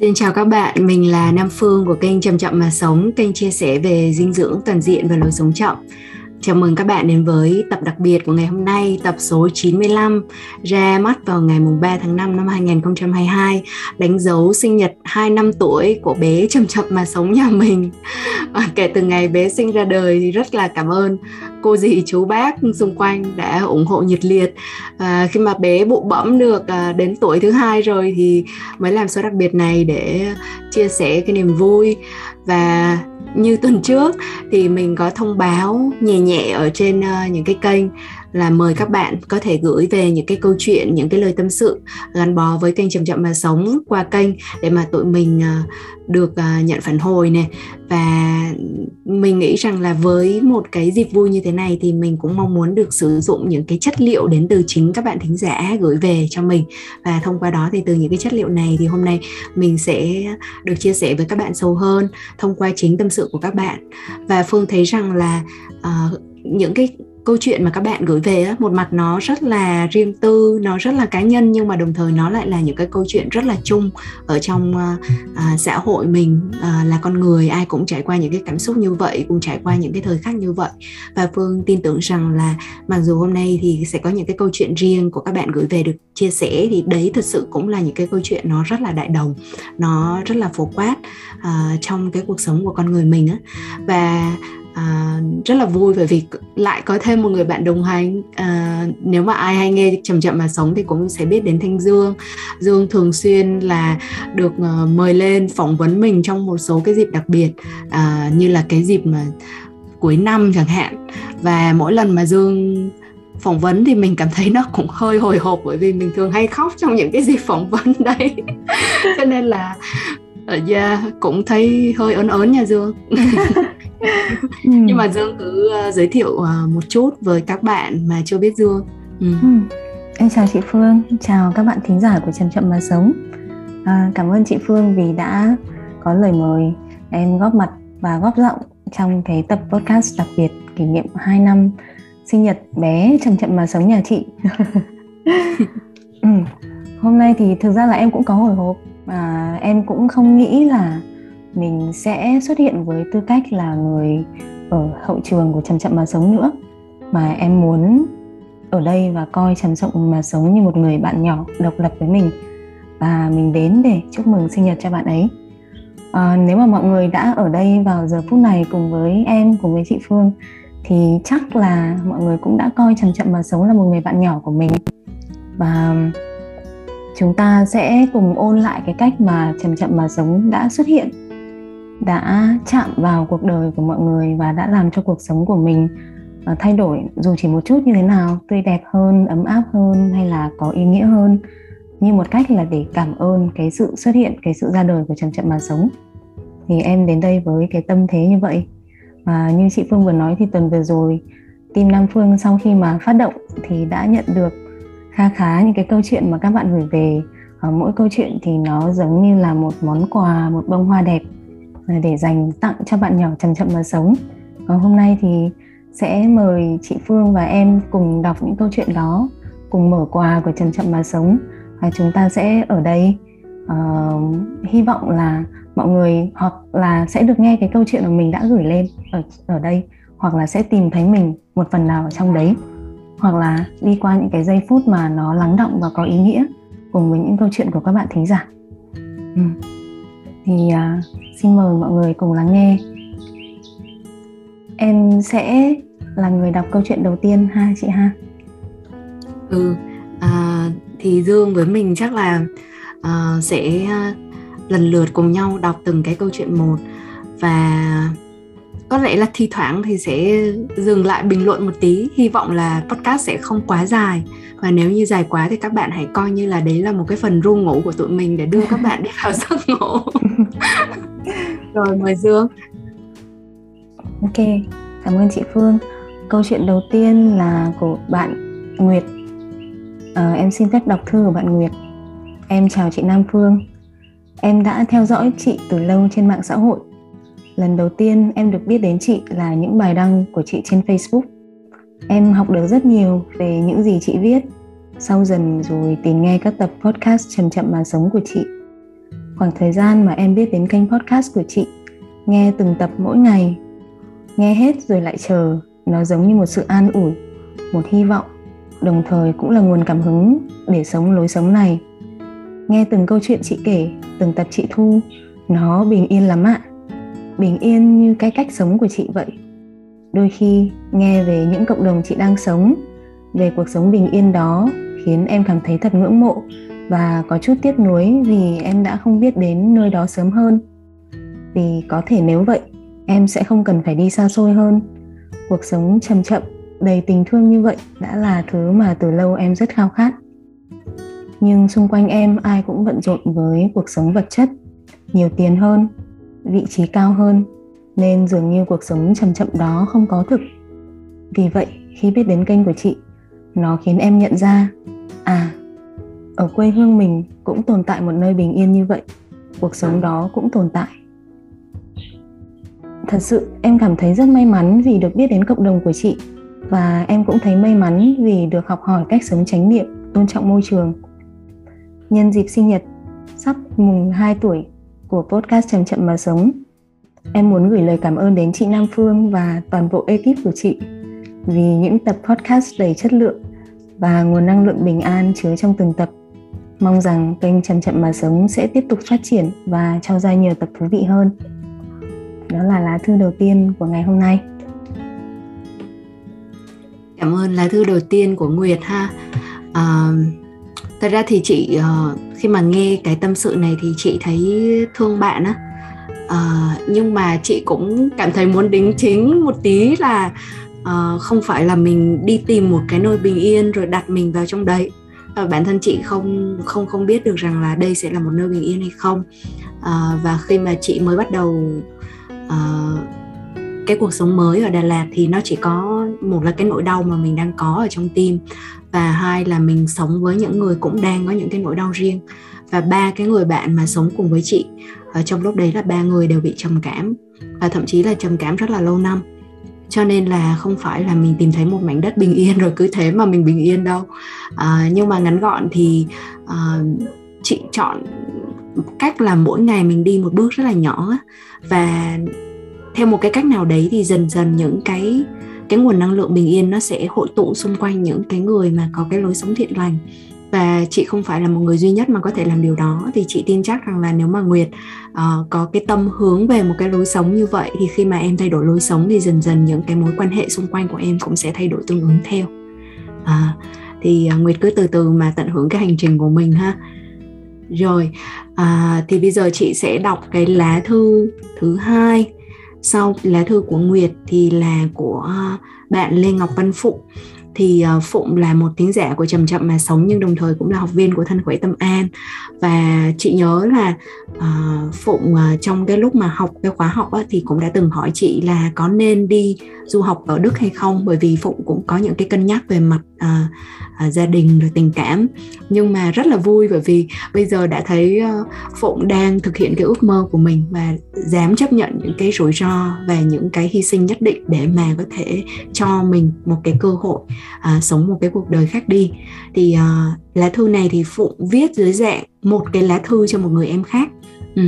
Xin chào các bạn, mình là Nam Phương của kênh Chậm Chậm Mà Sống, kênh chia sẻ về dinh dưỡng toàn diện và lối sống chậm. Chào mừng các bạn đến với tập đặc biệt của ngày hôm nay, tập số 95 ra mắt vào ngày mùng 3 tháng 5 năm 2022, đánh dấu sinh nhật 2 năm tuổi của bé chậm chậm mà sống nhà mình. À, kể từ ngày bé sinh ra đời thì rất là cảm ơn cô dì chú bác xung quanh đã ủng hộ nhiệt liệt. À, khi mà bé bụ bẫm được à, đến tuổi thứ hai rồi thì mới làm số đặc biệt này để chia sẻ cái niềm vui và như tuần trước thì mình có thông báo nhẹ nhẹ ở trên uh, những cái kênh là mời các bạn có thể gửi về những cái câu chuyện những cái lời tâm sự gắn bó với kênh chậm chậm mà sống qua kênh để mà tụi mình à, được à, nhận phản hồi này và mình nghĩ rằng là với một cái dịp vui như thế này thì mình cũng mong muốn được sử dụng những cái chất liệu đến từ chính các bạn thính giả gửi về cho mình. Và thông qua đó thì từ những cái chất liệu này thì hôm nay mình sẽ được chia sẻ với các bạn sâu hơn thông qua chính tâm sự của các bạn. Và phương thấy rằng là uh, những cái câu chuyện mà các bạn gửi về á, một mặt nó rất là riêng tư nó rất là cá nhân nhưng mà đồng thời nó lại là những cái câu chuyện rất là chung ở trong uh, uh, xã hội mình uh, là con người ai cũng trải qua những cái cảm xúc như vậy cũng trải qua những cái thời khắc như vậy. Và phương tin tưởng rằng là mặc dù hôm nay thì sẽ có những cái câu chuyện riêng của các bạn gửi về được chia sẻ thì đấy thực sự cũng là những cái câu chuyện nó rất là đại đồng nó rất là phổ quát uh, trong cái cuộc sống của con người mình á. Và à, rất là vui bởi vì lại có thêm một người bạn đồng hành. À, nếu mà ai hay nghe chậm chậm mà sống thì cũng sẽ biết đến thanh dương. Dương thường xuyên là được uh, mời lên phỏng vấn mình trong một số cái dịp đặc biệt à, như là cái dịp mà cuối năm chẳng hạn. Và mỗi lần mà dương phỏng vấn thì mình cảm thấy nó cũng hơi hồi hộp bởi vì mình thường hay khóc trong những cái dịp phỏng vấn đấy. Cho nên là ờ, yeah, cũng thấy hơi ớn ớn nha dương. ừ. nhưng mà dương cứ uh, giới thiệu uh, một chút với các bạn mà chưa biết dương ừ. Ừ. em chào chị phương chào các bạn thính giả của chậm chậm mà sống à, cảm ơn chị phương vì đã có lời mời em góp mặt và góp giọng trong cái tập podcast đặc biệt kỷ niệm 2 năm sinh nhật bé chậm chậm mà sống nhà chị ừ. hôm nay thì thực ra là em cũng có hồi hộp mà em cũng không nghĩ là mình sẽ xuất hiện với tư cách là người ở hậu trường của chậm chậm mà sống nữa. Mà em muốn ở đây và coi chậm chậm mà sống như một người bạn nhỏ độc lập với mình. Và mình đến để chúc mừng sinh nhật cho bạn ấy. À, nếu mà mọi người đã ở đây vào giờ phút này cùng với em cùng với chị Phương thì chắc là mọi người cũng đã coi chậm chậm mà sống là một người bạn nhỏ của mình. Và chúng ta sẽ cùng ôn lại cái cách mà chậm chậm mà sống đã xuất hiện đã chạm vào cuộc đời của mọi người và đã làm cho cuộc sống của mình ờ, thay đổi dù chỉ một chút như thế nào, tươi đẹp hơn, ấm áp hơn hay là có ý nghĩa hơn. Như một cách là để cảm ơn cái sự xuất hiện, cái sự ra đời của chậm chậm mà sống. Thì em đến đây với cái tâm thế như vậy. Và như chị Phương vừa nói thì tuần vừa rồi, team Nam Phương sau khi mà phát động thì đã nhận được khá khá những cái câu chuyện mà các bạn gửi về. Ở mỗi câu chuyện thì nó giống như là một món quà, một bông hoa đẹp để dành tặng cho bạn nhỏ chậm chậm mà sống. Và hôm nay thì sẽ mời chị Phương và em cùng đọc những câu chuyện đó cùng mở quà của chậm chậm mà sống. Và chúng ta sẽ ở đây. Uh, hy vọng là mọi người hoặc là sẽ được nghe cái câu chuyện mà mình đã gửi lên ở ở đây hoặc là sẽ tìm thấy mình một phần nào ở trong đấy. Hoặc là đi qua những cái giây phút mà nó lắng động và có ý nghĩa cùng với những câu chuyện của các bạn thính giả. Ừ thì uh, xin mời mọi người cùng lắng nghe. Em sẽ là người đọc câu chuyện đầu tiên ha chị ha. Ừ à, thì dương với mình chắc là uh, sẽ uh, lần lượt cùng nhau đọc từng cái câu chuyện một. Và có lẽ là thi thoảng thì sẽ dừng lại bình luận một tí. Hy vọng là podcast sẽ không quá dài. Và nếu như dài quá thì các bạn hãy coi như là đấy là một cái phần ru ngủ của tụi mình để đưa các bạn đi vào giấc ngủ. Rồi mời dương. Ok cảm ơn chị phương. Câu chuyện đầu tiên là của bạn nguyệt. À, em xin phép đọc thư của bạn nguyệt. Em chào chị nam phương. Em đã theo dõi chị từ lâu trên mạng xã hội lần đầu tiên em được biết đến chị là những bài đăng của chị trên facebook. Em học được rất nhiều về những gì chị viết. Sau dần rồi tìm nghe các tập podcast chậm chậm mà sống của chị. Khoảng thời gian mà em biết đến kênh podcast của chị, nghe từng tập mỗi ngày. Nghe hết rồi lại chờ, nó giống như một sự an ủi, một hy vọng. Đồng thời cũng là nguồn cảm hứng để sống lối sống này. Nghe từng câu chuyện chị kể, từng tập chị thu, nó bình yên lắm ạ bình yên như cái cách sống của chị vậy. Đôi khi, nghe về những cộng đồng chị đang sống, về cuộc sống bình yên đó, khiến em cảm thấy thật ngưỡng mộ và có chút tiếc nuối vì em đã không biết đến nơi đó sớm hơn. Vì có thể nếu vậy, em sẽ không cần phải đi xa xôi hơn. Cuộc sống chậm chậm, đầy tình thương như vậy đã là thứ mà từ lâu em rất khao khát. Nhưng xung quanh em ai cũng bận rộn với cuộc sống vật chất, nhiều tiền hơn vị trí cao hơn, nên dường như cuộc sống chậm chậm đó không có thực. Vì vậy, khi biết đến kênh của chị, nó khiến em nhận ra à ở quê hương mình cũng tồn tại một nơi bình yên như vậy. Cuộc sống đó cũng tồn tại. Thật sự, em cảm thấy rất may mắn vì được biết đến cộng đồng của chị. Và em cũng thấy may mắn vì được học hỏi cách sống chánh niệm, tôn trọng môi trường. Nhân dịp sinh nhật, sắp mùng 2 tuổi của podcast Chậm Chậm Mà Sống em muốn gửi lời cảm ơn đến chị Nam Phương và toàn bộ ekip của chị vì những tập podcast đầy chất lượng và nguồn năng lượng bình an chứa trong từng tập. Mong rằng kênh Chậm Chậm Mà Sống sẽ tiếp tục phát triển và cho ra nhiều tập thú vị hơn. Đó là lá thư đầu tiên của ngày hôm nay. Cảm ơn lá thư đầu tiên của Nguyệt ha. Uh, thật ra thì chị uh, khi mà nghe cái tâm sự này thì chị thấy thương bạn á. Uh, nhưng mà chị cũng cảm thấy muốn đính chính một tí là uh, không phải là mình đi tìm một cái nơi bình yên rồi đặt mình vào trong đấy uh, bản thân chị không không không biết được rằng là đây sẽ là một nơi bình yên hay không uh, và khi mà chị mới bắt đầu uh, cái cuộc sống mới ở Đà Lạt thì nó chỉ có một là cái nỗi đau mà mình đang có ở trong tim và hai là mình sống với những người cũng đang có những cái nỗi đau riêng. Và ba cái người bạn mà sống cùng với chị ở trong lúc đấy là ba người đều bị trầm cảm. Và thậm chí là trầm cảm rất là lâu năm. Cho nên là không phải là mình tìm thấy một mảnh đất bình yên rồi cứ thế mà mình bình yên đâu. À, nhưng mà ngắn gọn thì à, chị chọn cách là mỗi ngày mình đi một bước rất là nhỏ và theo một cái cách nào đấy thì dần dần những cái cái nguồn năng lượng bình yên nó sẽ hội tụ xung quanh những cái người mà có cái lối sống thiện lành. Và chị không phải là một người duy nhất mà có thể làm điều đó thì chị tin chắc rằng là nếu mà Nguyệt uh, có cái tâm hướng về một cái lối sống như vậy thì khi mà em thay đổi lối sống thì dần dần những cái mối quan hệ xung quanh của em cũng sẽ thay đổi tương ứng theo. Uh, thì uh, Nguyệt cứ từ từ mà tận hưởng cái hành trình của mình ha. Rồi uh, thì bây giờ chị sẽ đọc cái lá thư thứ hai sau lá thư của Nguyệt thì là của à, bạn Lê Ngọc Văn Phụng thì ờ, phụng là một tiếng giả của chậm chậm mà sống nhưng đồng thời cũng là học viên của thân khỏe tâm an. Và chị nhớ là uh, phụng uh, trong cái lúc mà học cái khóa học á, thì cũng đã từng hỏi chị là có nên đi du học ở đức hay không? Bởi vì phụng cũng có những cái cân nhắc về mặt uh, uh, gia đình rồi tình cảm. Nhưng mà rất là vui bởi vì bây giờ đã thấy uh, phụng đang thực hiện cái ước mơ của mình và dám chấp nhận những cái rủi ro và những cái hy sinh nhất định để mà có thể cho mình một cái cơ hội uh, sống một cái cuộc đời khác đi thì uh, lá thư này thì phụng viết dưới dạng một cái lá thư cho một người em khác ừ.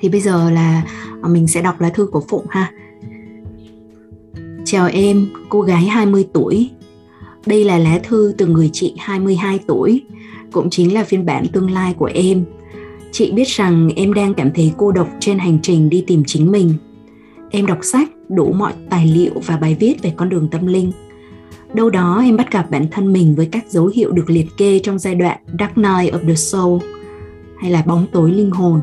thì bây giờ là à, mình sẽ đọc lá thư của phụng ha Chào em, cô gái 20 tuổi. Đây là lá thư từ người chị 22 tuổi, cũng chính là phiên bản tương lai của em. Chị biết rằng em đang cảm thấy cô độc trên hành trình đi tìm chính mình. Em đọc sách, đủ mọi tài liệu và bài viết về con đường tâm linh. Đâu đó em bắt gặp bản thân mình với các dấu hiệu được liệt kê trong giai đoạn Dark Night of the Soul, hay là bóng tối linh hồn.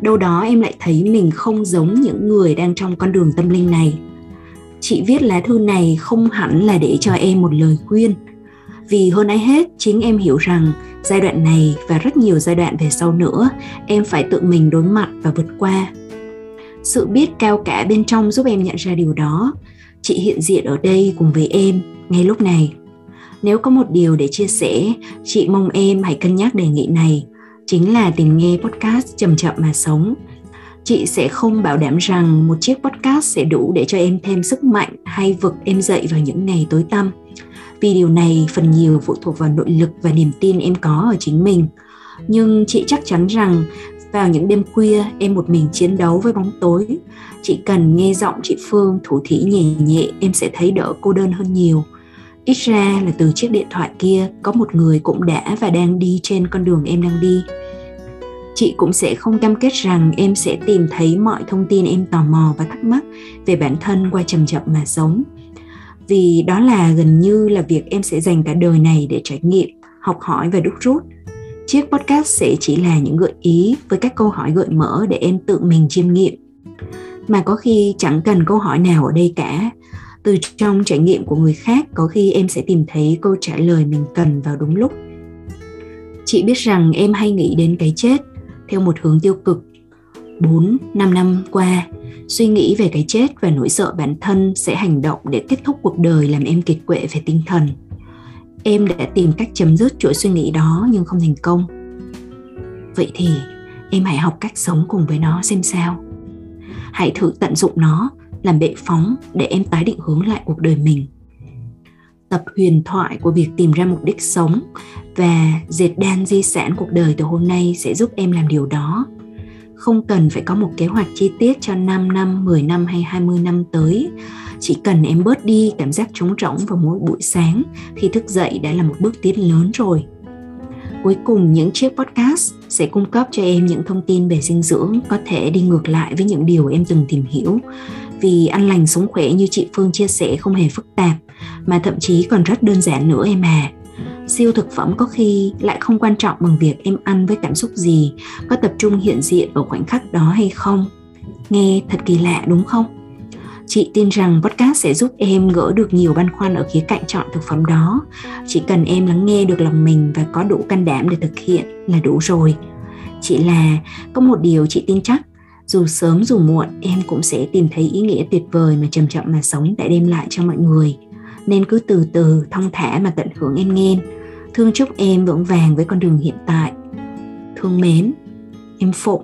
Đâu đó em lại thấy mình không giống những người đang trong con đường tâm linh này. Chị viết lá thư này không hẳn là để cho em một lời khuyên. Vì hơn ai hết, chính em hiểu rằng giai đoạn này và rất nhiều giai đoạn về sau nữa, em phải tự mình đối mặt và vượt qua. Sự biết cao cả bên trong giúp em nhận ra điều đó. Chị hiện diện ở đây cùng với em ngay lúc này, nếu có một điều để chia sẻ, chị mong em hãy cân nhắc đề nghị này. Chính là tìm nghe podcast chậm chậm mà sống. Chị sẽ không bảo đảm rằng một chiếc podcast sẽ đủ để cho em thêm sức mạnh hay vực em dậy vào những ngày tối tăm. Vì điều này, phần nhiều phụ thuộc vào nội lực và niềm tin em có ở chính mình. Nhưng chị chắc chắn rằng vào những đêm khuya, em một mình chiến đấu với bóng tối. Chị cần nghe giọng chị phương thủ thỉ nhẹ nhẹ, em sẽ thấy đỡ cô đơn hơn nhiều ít ra là từ chiếc điện thoại kia, có một người cũng đã và đang đi trên con đường em đang đi. Chị cũng sẽ không cam kết rằng em sẽ tìm thấy mọi thông tin em tò mò và thắc mắc về bản thân qua chậm chậm mà sống. Vì đó là gần như là việc em sẽ dành cả đời này để trải nghiệm, học hỏi và đúc rút. Chiếc podcast sẽ chỉ là những gợi ý với các câu hỏi gợi mở để em tự mình chiêm nghiệm. Mà có khi chẳng cần câu hỏi nào ở đây cả từ trong trải nghiệm của người khác có khi em sẽ tìm thấy câu trả lời mình cần vào đúng lúc chị biết rằng em hay nghĩ đến cái chết theo một hướng tiêu cực 4, 5 năm qua, suy nghĩ về cái chết và nỗi sợ bản thân sẽ hành động để kết thúc cuộc đời làm em kiệt quệ về tinh thần. Em đã tìm cách chấm dứt chuỗi suy nghĩ đó nhưng không thành công. Vậy thì em hãy học cách sống cùng với nó xem sao. Hãy thử tận dụng nó làm bệ phóng để em tái định hướng lại cuộc đời mình. Tập huyền thoại của việc tìm ra mục đích sống và dệt đan di sản cuộc đời từ hôm nay sẽ giúp em làm điều đó. Không cần phải có một kế hoạch chi tiết cho 5 năm, 10 năm hay 20 năm tới. Chỉ cần em bớt đi cảm giác trống rỗng vào mỗi buổi sáng khi thức dậy đã là một bước tiến lớn rồi. Cuối cùng những chiếc podcast sẽ cung cấp cho em những thông tin về dinh dưỡng có thể đi ngược lại với những điều em từng tìm hiểu. Vì ăn lành sống khỏe như chị Phương chia sẻ không hề phức tạp, mà thậm chí còn rất đơn giản nữa em à siêu thực phẩm có khi lại không quan trọng bằng việc em ăn với cảm xúc gì, có tập trung hiện diện ở khoảnh khắc đó hay không? Nghe thật kỳ lạ đúng không? Chị tin rằng podcast sẽ giúp em gỡ được nhiều băn khoăn ở khía cạnh chọn thực phẩm đó. Chỉ cần em lắng nghe được lòng mình và có đủ can đảm để thực hiện là đủ rồi. Chỉ là có một điều chị tin chắc dù sớm dù muộn em cũng sẽ tìm thấy ý nghĩa tuyệt vời mà trầm trọng mà sống đã đem lại cho mọi người. Nên cứ từ từ thong thả mà tận hưởng em nghe. Thương chúc em vững vàng với con đường hiện tại. Thương mến em phụng.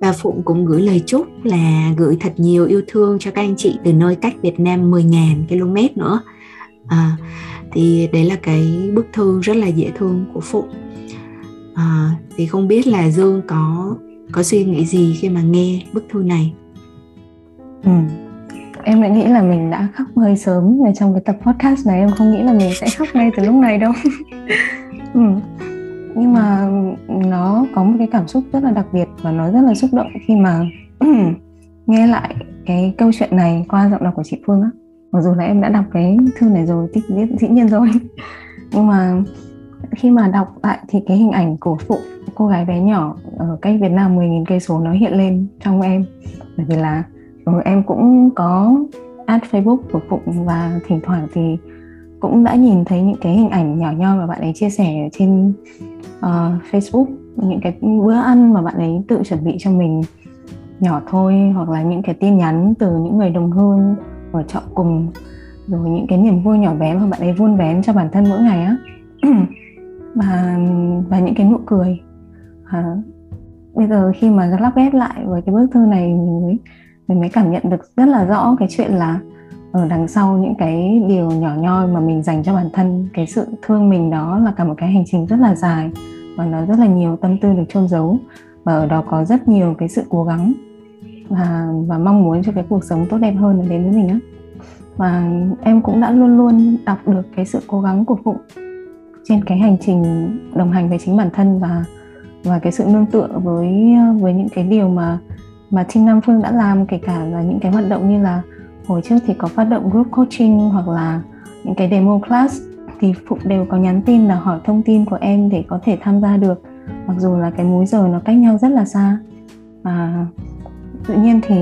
Và Phụng cũng gửi lời chúc là gửi thật nhiều yêu thương cho các anh chị từ nơi cách Việt Nam 10.000 km nữa. À, thì đấy là cái bức thư rất là dễ thương của Phụng. À, thì không biết là Dương có có suy nghĩ gì khi mà nghe bức thư này? Ừ, em lại nghĩ là mình đã khóc hơi sớm ngay trong cái tập podcast này. Em không nghĩ là mình sẽ khóc ngay từ lúc này đâu. Ừ. nhưng mà nó có một cái cảm xúc rất là đặc biệt và nó rất là xúc động khi mà nghe lại cái câu chuyện này qua giọng đọc của chị Phương á. Mặc dù là em đã đọc cái thư này rồi thì biết dĩ nhiên rồi. Nhưng mà khi mà đọc lại thì cái hình ảnh của phụ cô gái bé nhỏ ở cách Việt Nam 10.000 cây số nó hiện lên trong em. Bởi vì là ừ, em cũng có ad Facebook của Phụng và thỉnh thoảng thì cũng đã nhìn thấy những cái hình ảnh nhỏ nhoi mà bạn ấy chia sẻ trên uh, Facebook. Những cái bữa ăn mà bạn ấy tự chuẩn bị cho mình nhỏ thôi hoặc là những cái tin nhắn từ những người đồng hương ở trọ cùng rồi những cái niềm vui nhỏ bé mà bạn ấy vun vén cho bản thân mỗi ngày á. và và những cái nụ cười. À, bây giờ khi mà lắp ghép lại với cái bức thư này mình mới mình mới cảm nhận được rất là rõ cái chuyện là ở đằng sau những cái điều nhỏ nhoi mà mình dành cho bản thân cái sự thương mình đó là cả một cái hành trình rất là dài và nó rất là nhiều tâm tư được chôn giấu và ở đó có rất nhiều cái sự cố gắng và và mong muốn cho cái cuộc sống tốt đẹp hơn đến với mình á. Và em cũng đã luôn luôn đọc được cái sự cố gắng của phụng trên cái hành trình đồng hành với chính bản thân và và cái sự nương tựa với với những cái điều mà mà Team Nam Phương đã làm, kể cả là những cái hoạt động như là hồi trước thì có phát động group coaching hoặc là những cái demo class, thì Phụng đều có nhắn tin là hỏi thông tin của em để có thể tham gia được. Mặc dù là cái múi giờ nó cách nhau rất là xa. Và tự nhiên thì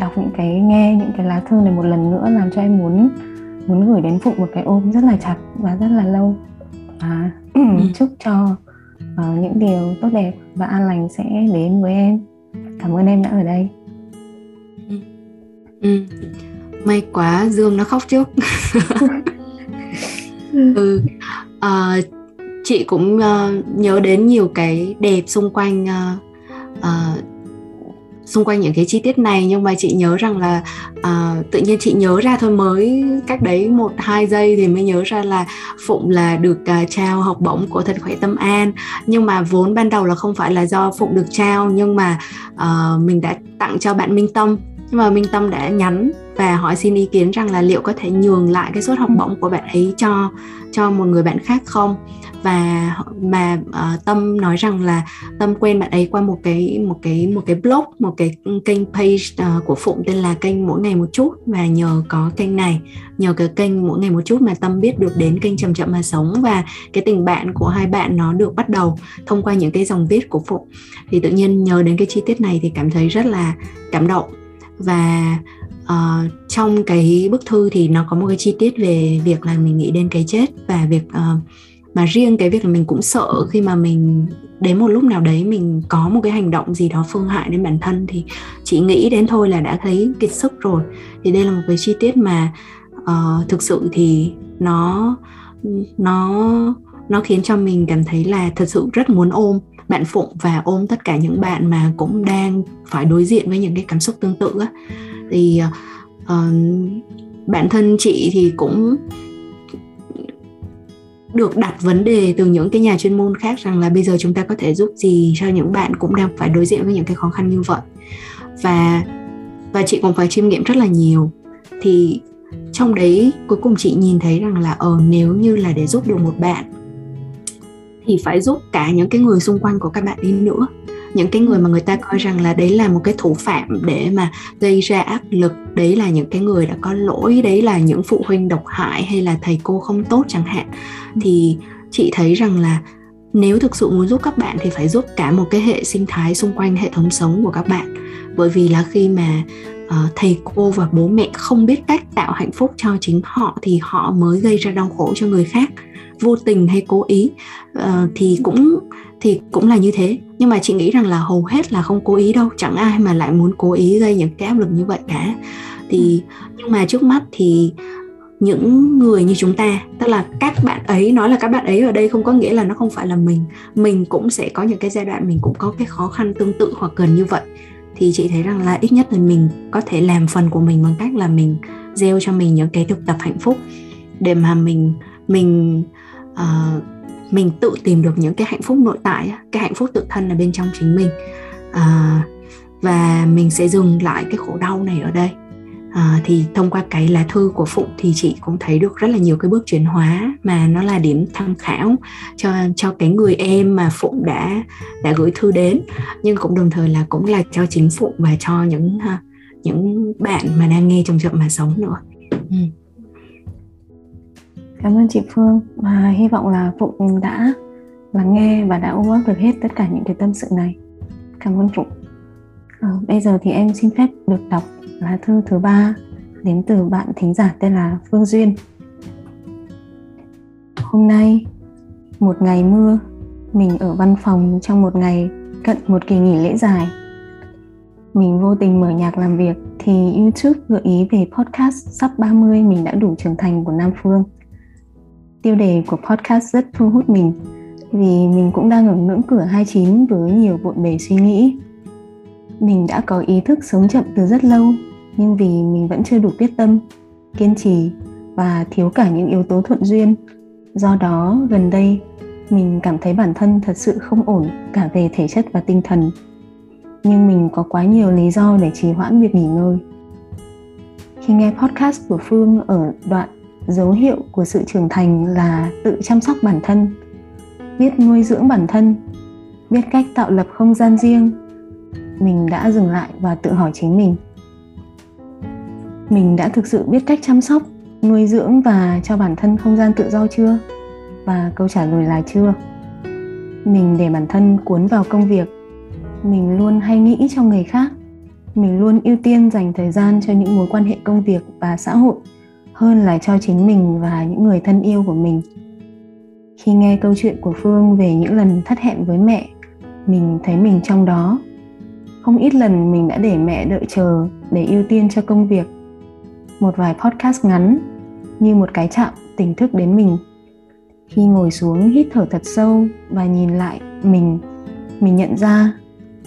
đọc những cái, nghe những cái lá thư này một lần nữa làm cho em muốn muốn gửi đến Phụng một cái ôm rất là chặt và rất là lâu và ừ. chúc cho uh, những điều tốt đẹp và an lành sẽ đến với em cảm ơn em đã ở đây ừ. ừ. may quá dương nó khóc trước ừ uh, chị cũng uh, nhớ đến nhiều cái đẹp xung quanh uh, uh, xung quanh những cái chi tiết này nhưng mà chị nhớ rằng là uh, tự nhiên chị nhớ ra thôi mới cách đấy một hai giây thì mới nhớ ra là phụng là được uh, trao học bổng của thật khỏe tâm an. Nhưng mà vốn ban đầu là không phải là do phụng được trao nhưng mà uh, mình đã tặng cho bạn minh tâm. Nhưng mà minh tâm đã nhắn và hỏi xin ý kiến rằng là liệu có thể nhường lại cái suất học bổng của bạn ấy cho cho một người bạn khác không? Và mà uh, ờ, tâm nói rằng là tâm quen bạn ấy qua một cái một cái một cái blog một cái kênh page uh, của phụng tên là kênh mỗi ngày một chút. Và nhờ có kênh này nhờ cái kênh mỗi ngày một chút mà tâm biết được đến kênh chậm chậm mà sống. Và cái tình bạn của hai bạn nó được bắt đầu thông qua những cái dòng viết của phụng. Thì tự nhiên nhờ đến cái chi tiết này thì cảm thấy rất là cảm động. Và uh, trong cái bức thư thì nó có một cái chi tiết về việc là mình nghĩ đến cái chết và việc uh, mà riêng cái việc là mình cũng sợ khi mà mình đến một lúc nào đấy mình có một cái hành động gì đó phương hại đến bản thân thì chỉ nghĩ đến thôi là đã thấy kiệt sức rồi. Thì đây là một cái chi tiết mà uh, thực sự thì nó nó nó khiến cho mình cảm thấy là thật sự rất muốn ôm bạn phụng và ôm tất cả những bạn mà cũng đang phải đối diện với những cái cảm xúc tương tự á. Thì uh, bản thân chị thì cũng được đặt vấn đề từ những cái nhà chuyên môn khác rằng là bây giờ chúng ta có thể giúp gì cho những bạn cũng đang phải đối diện với những cái khó khăn như vậy. Và và chị cũng phải chiêm nghiệm rất là nhiều. Thì trong đấy cuối cùng chị nhìn thấy rằng là ờ nếu như là để giúp được một bạn thì phải giúp cả những cái người xung quanh của các bạn đi nữa những cái người mà người ta coi rằng là đấy là một cái thủ phạm để mà gây ra áp lực đấy là những cái người đã có lỗi đấy là những phụ huynh độc hại hay là thầy cô không tốt chẳng hạn. Thì chị thấy rằng là nếu thực sự muốn giúp các bạn thì phải giúp cả một cái hệ sinh thái xung quanh hệ thống sống của các bạn. Bởi vì là khi mà uh, thầy cô và bố mẹ không biết cách tạo hạnh phúc cho chính họ thì họ mới gây ra đau khổ cho người khác. Vô tình hay cố ý uh, thì cũng thì cũng là như thế. Nhưng mà chị nghĩ rằng là hầu hết là không cố ý đâu chẳng ai mà lại muốn cố ý gây những cái áp lực như vậy cả. Thì nhưng mà trước mắt thì những người như chúng ta tức là các bạn ấy nói là các bạn ấy ở đây không có nghĩa là nó không phải là mình. Mình cũng sẽ có những cái giai đoạn mình cũng có cái khó khăn tương tự hoặc gần như vậy thì chị thấy rằng là ít nhất là mình có thể làm phần của mình bằng cách là mình gieo cho mình những cái thực tập hạnh phúc để mà mình mình uh, mình tự tìm được những cái hạnh phúc nội tại cái hạnh phúc tự thân ở bên trong chính mình. Uh, và mình sẽ dừng lại cái khổ đau này ở đây à, thì thông qua cái lá thư của phụng thì chị cũng thấy được rất là nhiều cái bước chuyển hóa mà nó là điểm tham khảo cho cho cái người em mà phụng đã đã gửi thư đến. Nhưng cũng đồng thời là cũng là cho chính phụng và cho những ờ, những bạn mà đang nghe trong chậm mà sống nữa. Ừ. cảm ơn chị Phương. Và hy vọng là Phụng đã lắng nghe và đã ôm ấp được hết tất cả những cái tâm sự này. Cảm ơn Phụng. À, bây giờ thì em xin phép được đọc lá thư thứ ba đến từ bạn thính giả tên là Phương Duyên. Hôm nay, một ngày mưa, mình ở văn phòng trong một ngày cận một kỳ nghỉ lễ dài. Mình vô tình mở nhạc làm việc thì YouTube gợi ý về podcast sắp 30 mình đã đủ trưởng thành của Nam Phương. Tiêu đề của podcast rất thu hút mình vì mình cũng đang ở ngưỡng cửa 29 với nhiều bộn bề suy nghĩ. Mình đã có ý thức sống chậm từ rất lâu nhưng vì mình vẫn chưa đủ quyết tâm, kiên trì và thiếu cả những yếu tố thuận duyên. Do đó, gần đây, mình cảm thấy bản thân thật sự không ổn cả về thể chất và tinh thần. Nhưng mình có quá nhiều lý do để trì hoãn việc nghỉ ngơi. Khi nghe podcast của phương ở đoạn dấu hiệu của sự trưởng thành là tự chăm sóc bản thân, biết nuôi dưỡng bản thân, biết cách tạo lập không gian riêng, mình đã dừng lại và tự hỏi chính mình mình đã thực sự biết cách chăm sóc, nuôi dưỡng và cho bản thân không gian tự do chưa? Và câu trả lời là chưa. Mình để bản thân cuốn vào công việc. Mình luôn hay nghĩ cho người khác. Mình luôn ưu tiên dành thời gian cho những mối quan hệ công việc và xã hội hơn là cho chính mình và những người thân yêu của mình. Khi nghe câu chuyện của phương về những lần thất hẹn với mẹ, mình thấy mình trong đó. Không ít lần mình đã để mẹ đợi chờ, để ưu tiên cho công việc một vài podcast ngắn như một cái chạm tỉnh thức đến mình. Khi ngồi xuống, hít thở thật sâu và nhìn lại mình mình nhận ra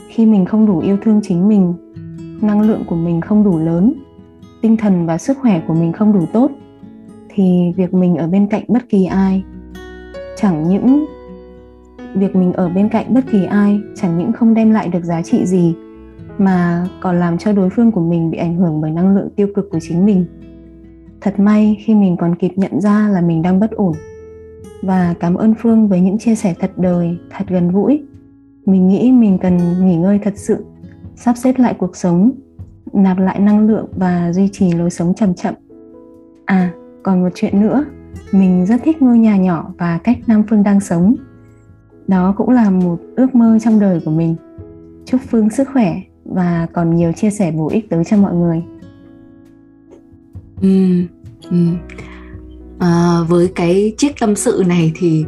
khi mình không đủ yêu thương chính mình, năng lượng của mình không đủ lớn, tinh thần và sức khỏe của mình không đủ tốt, thì việc mình ở bên cạnh bất kỳ ai, chẳng những, việc mình ở bên cạnh bất kỳ ai, chẳng những không đem lại được giá trị gì mà còn làm cho đối phương của mình bị ảnh hưởng bởi năng lượng tiêu cực của chính mình. Thật may khi mình còn kịp nhận ra là mình đang bất ổn. Và cảm ơn phương với những chia sẻ thật đời, thật gần gũi. Mình nghĩ mình cần nghỉ ngơi thật sự, sắp xếp lại cuộc sống, nạp lại năng lượng và duy trì lối sống chậm chậm. À còn một chuyện nữa. Mình rất thích ngôi nhà nhỏ và cách nam phương đang sống. Đó cũng là một ước mơ trong đời của mình. Chúc phương sức khỏe và còn nhiều chia sẻ bổ ích tới cho mọi người. Ừ, ừ. À, với cái chiếc tâm sự này thì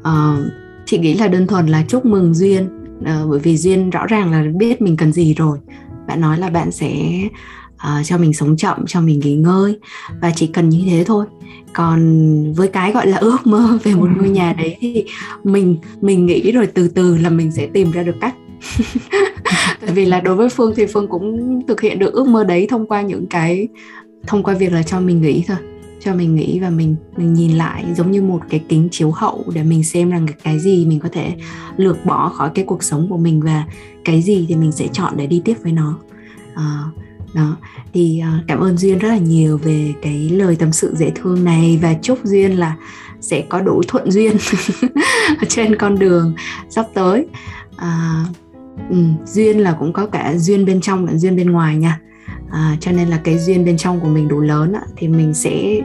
uh, chị nghĩ là đơn thuần là chúc mừng duyên. Uh, bởi vì duyên rõ ràng là biết mình cần gì rồi. Bạn nói là bạn sẽ uh, cho mình sống chậm cho mình nghỉ ngơi. Và chỉ cần như thế thôi. Còn với cái gọi là ước mơ về một ngôi nhà đấy thì mình mình nghĩ rồi từ từ là mình sẽ tìm ra được cách tại vì là đối với phương thì phương cũng thực hiện được ước mơ đấy thông qua những cái thông qua việc là cho mình nghĩ thôi. Cho mình nghĩ và mình mình nhìn lại giống như một cái kính chiếu hậu để mình xem rằng cái gì mình có thể lược bỏ khỏi cái cuộc sống của mình và cái gì thì mình sẽ chọn để đi tiếp với nó. À, đó. Thì uh, cảm ơn duyên rất là nhiều về cái lời tâm sự dễ thương này và chúc duyên là sẽ có đủ thuận duyên trên con đường sắp tới. À, ừ, duyên là cũng có cả duyên bên trong và duyên bên ngoài nha. À, cho nên là cái duyên bên trong của mình đủ lớn á, thì mình sẽ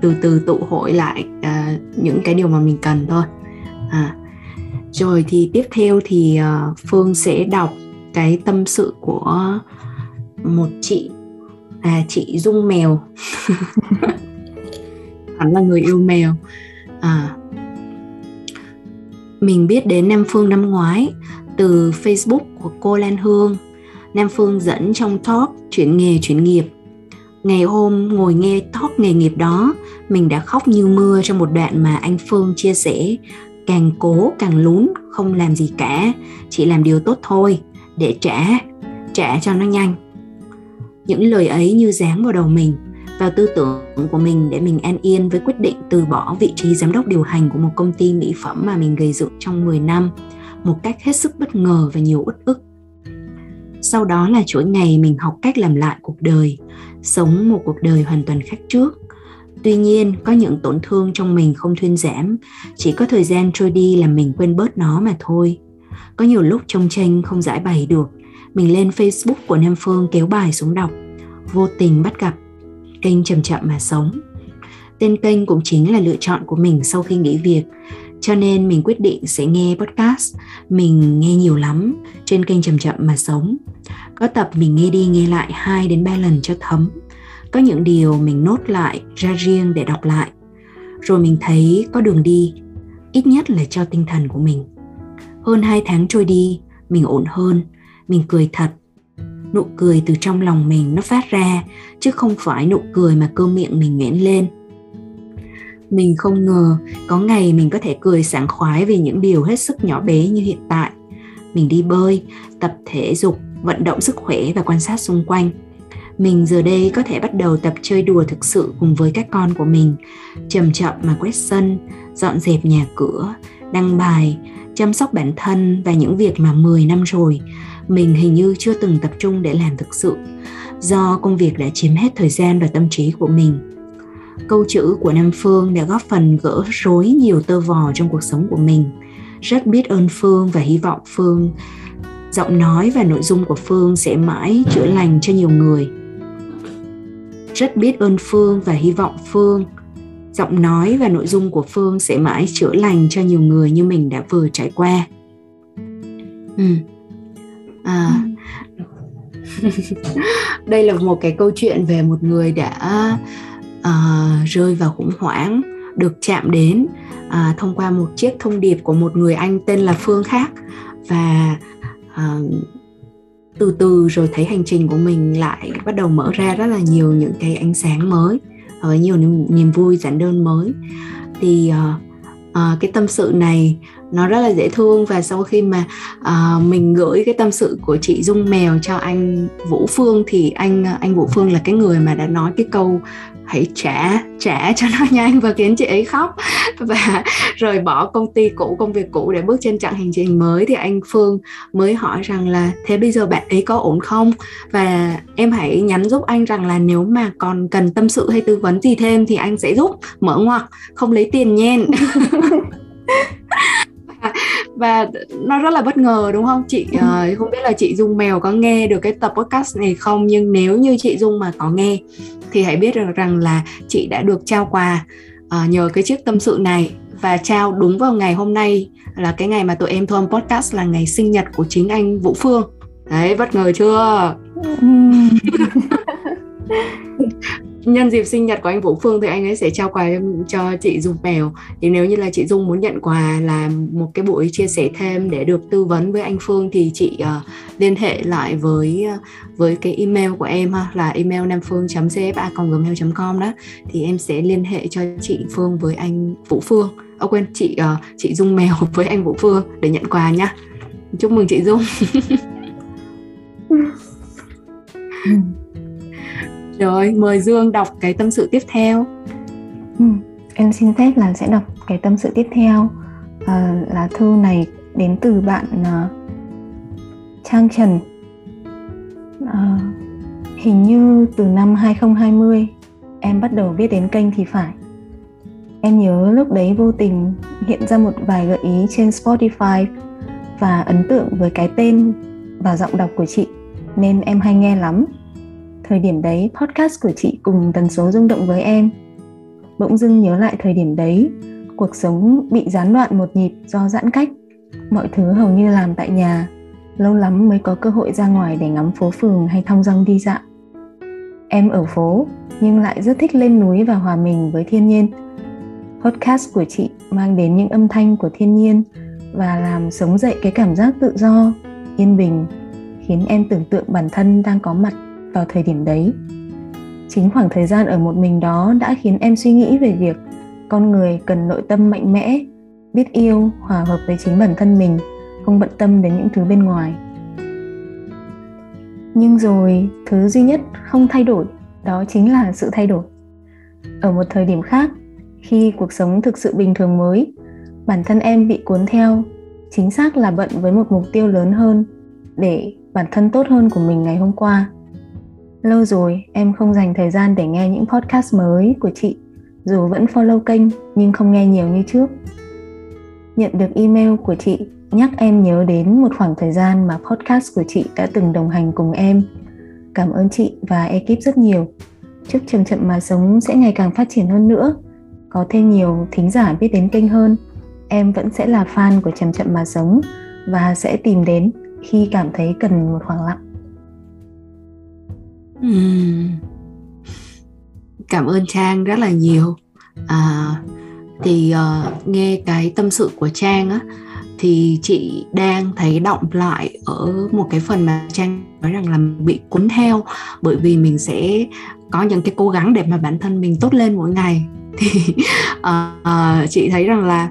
từ từ tụ hội lại à, những cái điều mà mình cần thôi. À, rồi thì tiếp theo thì uh, phương sẽ đọc cái tâm sự của một chị à chị dung mèo. Hẳn là người yêu mèo. À mình biết đến Nam Phương năm ngoái từ Facebook của cô Lan Hương. Nam Phương dẫn trong talk chuyển nghề chuyển nghiệp. Ngày hôm ngồi nghe talk nghề nghiệp đó, mình đã khóc như mưa trong một đoạn mà anh Phương chia sẻ càng cố càng lún không làm gì cả chỉ làm điều tốt thôi để trả trả cho nó nhanh những lời ấy như dán vào đầu mình vào tư tưởng của mình để mình an yên với quyết định từ bỏ vị trí giám đốc điều hành của một công ty mỹ phẩm mà mình gây dựng trong 10 năm một cách hết sức bất ngờ và nhiều uất ức. Sau đó là chuỗi ngày mình học cách làm lại cuộc đời, sống một cuộc đời hoàn toàn khác trước. Tuy nhiên, có những tổn thương trong mình không thuyên giảm, chỉ có thời gian trôi đi là mình quên bớt nó mà thôi. Có nhiều lúc trong tranh không giải bày được, mình lên Facebook của Nam Phương kéo bài xuống đọc, vô tình bắt gặp kênh chậm chậm mà sống. Tên kênh cũng chính là lựa chọn của mình sau khi nghỉ việc, cho nên mình quyết định sẽ nghe podcast. Mình nghe nhiều lắm, trên kênh chậm chậm mà sống. Có tập mình nghe đi nghe lại 2 đến 3 lần cho thấm. Có những điều mình nốt lại ra riêng để đọc lại. Rồi mình thấy có đường đi, ít nhất là cho tinh thần của mình. Hơn 2 tháng trôi đi, mình ổn hơn. Mình cười thật. Nụ cười từ trong lòng mình nó phát ra, chứ không phải nụ cười mà cơ miệng mình nhuyễn lên mình không ngờ có ngày mình có thể cười sảng khoái vì những điều hết sức nhỏ bé như hiện tại. Mình đi bơi, tập thể dục, vận động sức khỏe và quan sát xung quanh. Mình giờ đây có thể bắt đầu tập chơi đùa thực sự cùng với các con của mình. Chậm chậm mà quét sân, dọn dẹp nhà cửa, đăng bài, chăm sóc bản thân và những việc mà 10 năm rồi mình hình như chưa từng tập trung để làm thực sự. Do công việc đã chiếm hết thời gian và tâm trí của mình câu chữ của Nam Phương đã góp phần gỡ rối nhiều tơ vò trong cuộc sống của mình. Rất biết ơn Phương và hy vọng Phương giọng nói và nội dung của Phương sẽ mãi chữa lành cho nhiều người. Rất biết ơn Phương và hy vọng Phương giọng nói và nội dung của Phương sẽ mãi chữa lành cho nhiều người như mình đã vừa trải qua. Ừ. À, đây là một cái câu chuyện về một người đã uh, rơi vào khủng hoảng được chạm đến uh, thông qua một chiếc thông điệp của một người anh tên là phương khác. Và uh, từ từ rồi thấy hành trình của mình lại bắt đầu mở ra rất là nhiều những cái ánh sáng mới và nhiều niềm, niềm vui giản đơn mới. Thì uh, uh, cái tâm sự này nó rất là dễ thương và sau khi mà uh, mình gửi cái tâm sự của chị Dung mèo cho anh Vũ Phương thì anh anh Vũ Phương là cái người mà đã nói cái câu hãy trả trả cho nó nhanh và khiến chị ấy khóc. Và rời bỏ công ty cũ công việc cũ để bước trên chặng hành trình mới thì anh Phương mới hỏi rằng là thế bây giờ bạn ấy có ổn không? Và em hãy nhắn giúp anh rằng là nếu mà còn cần tâm sự hay tư vấn gì thêm thì anh sẽ giúp mở ngoặc không lấy tiền nhen và nó rất là bất ngờ đúng không? Chị uh, không biết là chị dung mèo có nghe được cái tập podcast này không? Nhưng nếu như chị dung mà có nghe thì hãy biết được rằng là chị đã được trao quà uh, nhờ cái chiếc tâm sự này. Và trao đúng vào ngày hôm nay là cái ngày mà tụi em thu âm podcast là ngày sinh nhật của chính anh Vũ Phương. Đấy bất ngờ chưa nhân dịp sinh nhật của anh Vũ Phương thì anh ấy sẽ trao quà cho chị Dung Mèo thì nếu như là chị Dung muốn nhận quà là một cái buổi chia sẻ thêm để được tư vấn với anh Phương thì chị uh, liên hệ lại với uh, với cái email của em ha là email namphương.cfa@gmail.com đó thì em sẽ liên hệ cho chị Phương với anh Vũ Phương. Ô quên chị uh, chị Dung Mèo với anh Vũ Phương để nhận quà nhá. Chúc mừng chị Dung. Rồi, mời Dương đọc cái tâm sự tiếp theo. Ừ, em xin phép là sẽ đọc cái tâm sự tiếp theo. À, là thư này đến từ bạn uh, Trang Trần. À, hình như từ năm 2020 em bắt đầu biết đến kênh thì phải. Em nhớ lúc đấy vô tình hiện ra một vài gợi ý trên Spotify và ấn tượng với cái tên và giọng đọc của chị nên em hay nghe lắm thời điểm đấy, podcast của chị cùng tần số rung động với em. Bỗng dưng nhớ lại thời điểm đấy, cuộc sống bị gián đoạn một nhịp do giãn cách. Mọi thứ hầu như làm tại nhà. Lâu lắm mới có cơ hội ra ngoài để ngắm phố phường hay thong dong đi dạo. Em ở phố, nhưng lại rất thích lên núi và hòa mình với thiên nhiên. Podcast của chị mang đến những âm thanh của thiên nhiên và làm sống dậy cái cảm giác tự do, yên bình, khiến em tưởng tượng bản thân đang có mặt vào thời điểm đấy. Chính khoảng thời gian ở một mình đó đã khiến em suy nghĩ về việc con người cần nội tâm mạnh mẽ, biết yêu, hòa hợp với chính bản thân mình, không bận tâm đến những thứ bên ngoài. Nhưng rồi, thứ duy nhất không thay đổi đó chính là sự thay đổi. Ở một thời điểm khác, khi cuộc sống thực sự bình thường mới, bản thân em bị cuốn theo, chính xác là bận với một mục tiêu lớn hơn để bản thân tốt hơn của mình ngày hôm qua. Lâu rồi, em không dành thời gian để nghe những podcast mới của chị. Dù vẫn follow kênh, nhưng không nghe nhiều như trước. Nhận được email của chị, nhắc em nhớ đến một khoảng thời gian mà podcast của chị đã từng đồng hành cùng em. Cảm ơn chị và ekip rất nhiều. Chúc Chậm Chậm Mà Sống sẽ ngày càng phát triển hơn nữa. Có thêm nhiều thính giả biết đến kênh hơn. Em vẫn sẽ là fan của Chậm Chậm Mà Sống Và sẽ tìm đến khi cảm thấy cần một khoảng lặng. Cảm ơn Trang rất là nhiều. À, thì uh, nghe cái tâm sự của Trang á thì chị đang thấy động lại ở một cái phần mà Trang nói rằng là bị cuốn theo bởi vì mình sẽ có những cái cố gắng để mà bản thân mình tốt lên mỗi ngày thì uh, chị thấy rằng là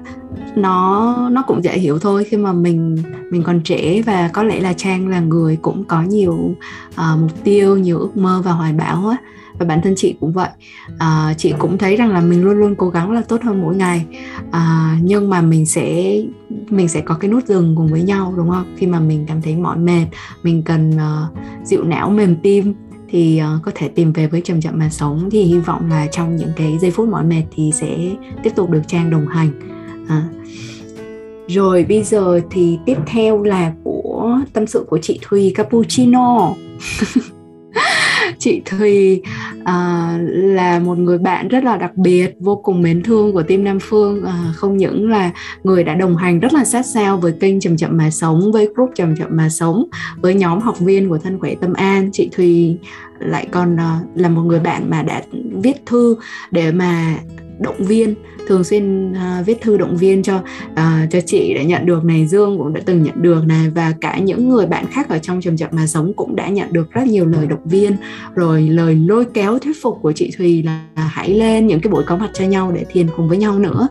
nó nó cũng dễ hiểu thôi. Khi mà mình mình còn trẻ và có lẽ là trang là người cũng có nhiều uh, mục tiêu nhiều ước mơ và hoài bão á và bản thân chị cũng vậy. À, chị cũng thấy rằng là mình luôn luôn cố gắng là tốt hơn mỗi ngày. À, nhưng mà mình sẽ mình sẽ có cái nút dừng cùng với nhau đúng không? Khi mà mình cảm thấy mỏi mệt mình cần uh, dịu não mềm tim thì uh, có thể tìm về với chậm chậm mà sống. Thì hy vọng là trong những cái giây phút mỏi mệt thì sẽ tiếp tục được trang đồng hành. À. rồi bây giờ thì tiếp theo là của tâm sự của chị Thùy Cappuccino. chị Thùy uh, à, là một người bạn rất là đặc biệt vô cùng mến thương của team Nam Phương. Uh, không những là người đã đồng hành rất là sát sao với kênh chậm chậm mà sống với group chậm chậm mà sống với nhóm học viên của thân khỏe tâm an chị Thùy lại còn uh, là một người bạn mà đã viết thư để mà động viên thường xuyên uh, viết thư động viên cho uh, cho chị đã nhận được này Dương cũng đã từng nhận được này và cả những người bạn khác ở trong chậm chậm mà sống cũng đã nhận được rất nhiều lời động viên. Rồi lời lôi kéo thuyết phục của chị Thùy là hãy lên những cái buổi có mặt cho nhau để thiền cùng với nhau nữa.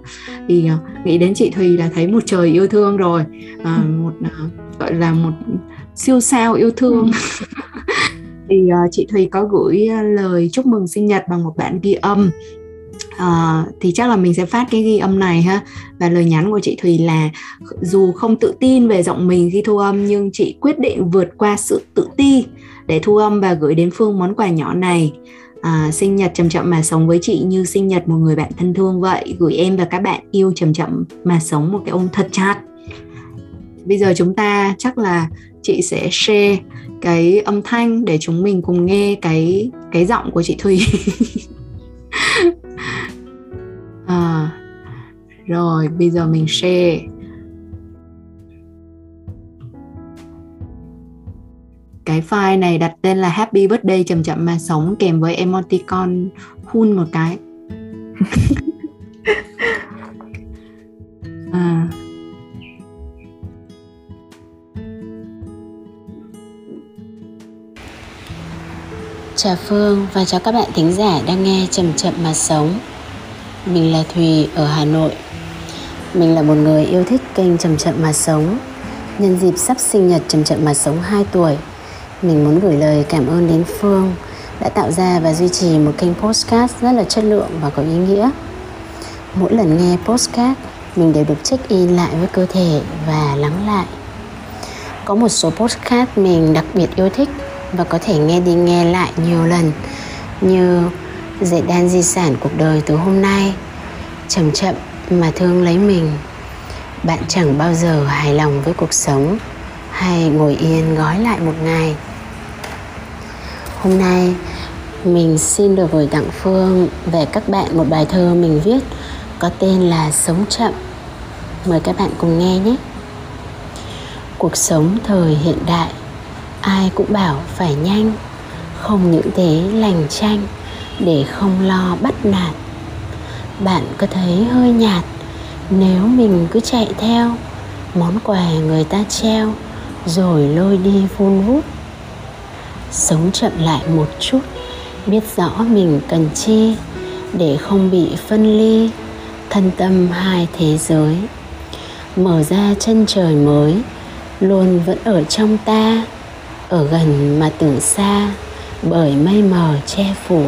Thì uh, nghĩ đến chị Thùy là thấy một trời yêu thương rồi uh, một uh, gọi là một siêu sao yêu thương. Ừ. thì uh, chị Thùy có gửi lời chúc mừng sinh nhật bằng một bản ghi âm Ờ, thì chắc là mình sẽ phát cái ghi âm này ha. Và lời nhắn của chị Thùy là dù không tự tin về giọng mình khi thu âm nhưng chị quyết định vượt qua sự tự ti để thu âm và gửi đến Phương món quà nhỏ này. À, sinh nhật chậm chậm mà sống với chị như sinh nhật một người bạn thân thương vậy. Gửi em và các bạn yêu chậm chậm mà sống một cái ôm thật chặt bây giờ chúng ta chắc là chị sẽ share cái âm thanh để chúng mình cùng nghe cái cái giọng của chị Thùy. à, rồi bây giờ mình share cái file này đặt tên là Happy Birthday chậm chậm mà sống kèm với emoticon hun một cái à. Chào Phương và chào các bạn thính giả đang nghe Chậm Chậm Mà Sống. Mình là Thùy ở Hà Nội. Mình là một người yêu thích kênh Chậm Chậm Mà Sống. Nhân dịp sắp sinh nhật Chậm Chậm Mà Sống 2 tuổi, Mình muốn gửi lời cảm ơn đến Phương, Đã tạo ra và duy trì một kênh postcard rất là chất lượng và có ý nghĩa. Mỗi lần nghe postcard Mình đều được check in lại với cơ thể và lắng lại. Có một số postcard mình đặc biệt yêu thích và có thể nghe đi nghe lại nhiều lần như dạy đan di sản cuộc đời từ hôm nay, chậm chậm mà thương lấy mình, bạn chẳng bao giờ hài lòng với cuộc sống hay ngồi yên gói lại một ngày. Hôm nay, mình xin được gửi tặng phương về các bạn một bài thơ mình viết có tên là sống chậm. Mời các bạn cùng nghe nhé. Cuộc sống thời hiện đại ai cũng bảo phải nhanh, không những thế, lành tranh để không lo bắt nạt. Bạn có thấy hơi nhạt, nếu mình cứ chạy theo, món quà người ta treo, rồi lôi đi vun vút sống chậm lại một chút, biết rõ mình cần chi, để không bị phân ly, thân tâm hai thế giới. Mở ra chân trời mới, luôn vẫn ở trong ta ở gần mà tưởng xa, bởi mây mờ che phủ.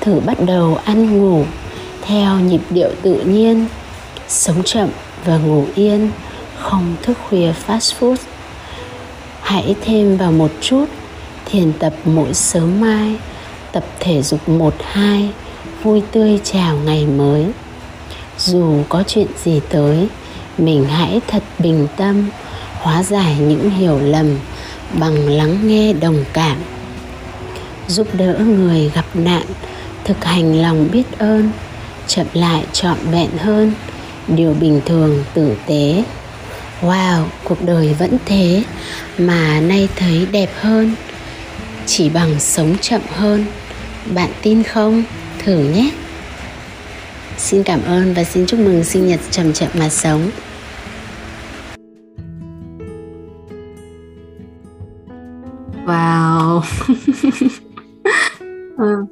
Thử bắt đầu ăn ngủ, theo nhịp điệu tự nhiên, sống chậm và ngủ yên, không thức khuya fast food. Hãy thêm vào một chút, thiền tập mỗi sớm mai, tập thể dục một, hai, vui tươi chào ngày mới. Dù có chuyện gì tới, mình hãy thật bình tâm, hóa giải những hiểu lầm bằng lắng nghe đồng cảm, giúp đỡ người gặp nạn, thực hành lòng biết ơn, chậm lại trọn vẹn hơn. Điều bình thường, tử tế. Wow, cuộc đời vẫn thế, mà nay thấy đẹp hơn. Chỉ bằng sống chậm hơn. Bạn tin không? Thử nhé. Xin cảm ơn và xin chúc mừng sinh nhật chậm chậm mà sống. Wow à, ờ,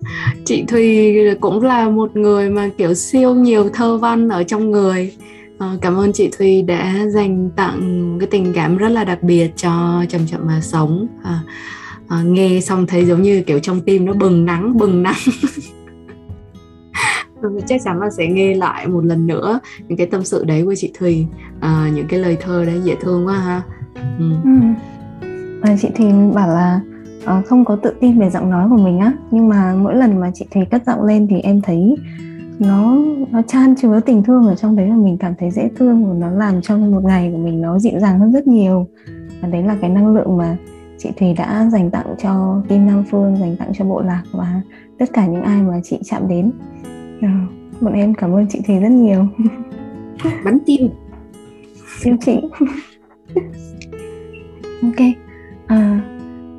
Chị Thùy cũng là một người mà kiểu siêu nhiều thơ văn ở trong người. À, Cảm ơn chị Thùy đã dành tặng cái tình cảm rất là đặc biệt cho Chậm Chậm Mà Sống. À, à, Nghe xong thấy giống như kiểu trong tim nó bừng nắng bừng nắng. Ừ, chắc chắn là sẽ nghe lại một lần nữa những cái tâm sự đấy của chị Thùy. À, những cái lời thơ đấy dễ thương quá ha. Ừ. Ừ. À, chị Thùy bảo là uh, không có tự tin về giọng nói của mình á nhưng mà mỗi lần mà chị thùy cất giọng lên thì em thấy nó nó chan chứa tình thương ở trong đấy và mình cảm thấy dễ thương và nó làm cho một ngày của mình nó dịu dàng hơn rất nhiều và đấy là cái năng lượng mà chị Thùy đã dành tặng cho Kim Nam Phương, dành tặng cho bộ lạc và tất cả những ai mà chị chạm đến. À, bọn em cảm ơn chị Thùy rất nhiều. Bắn tim. Siêu chị. ok. À,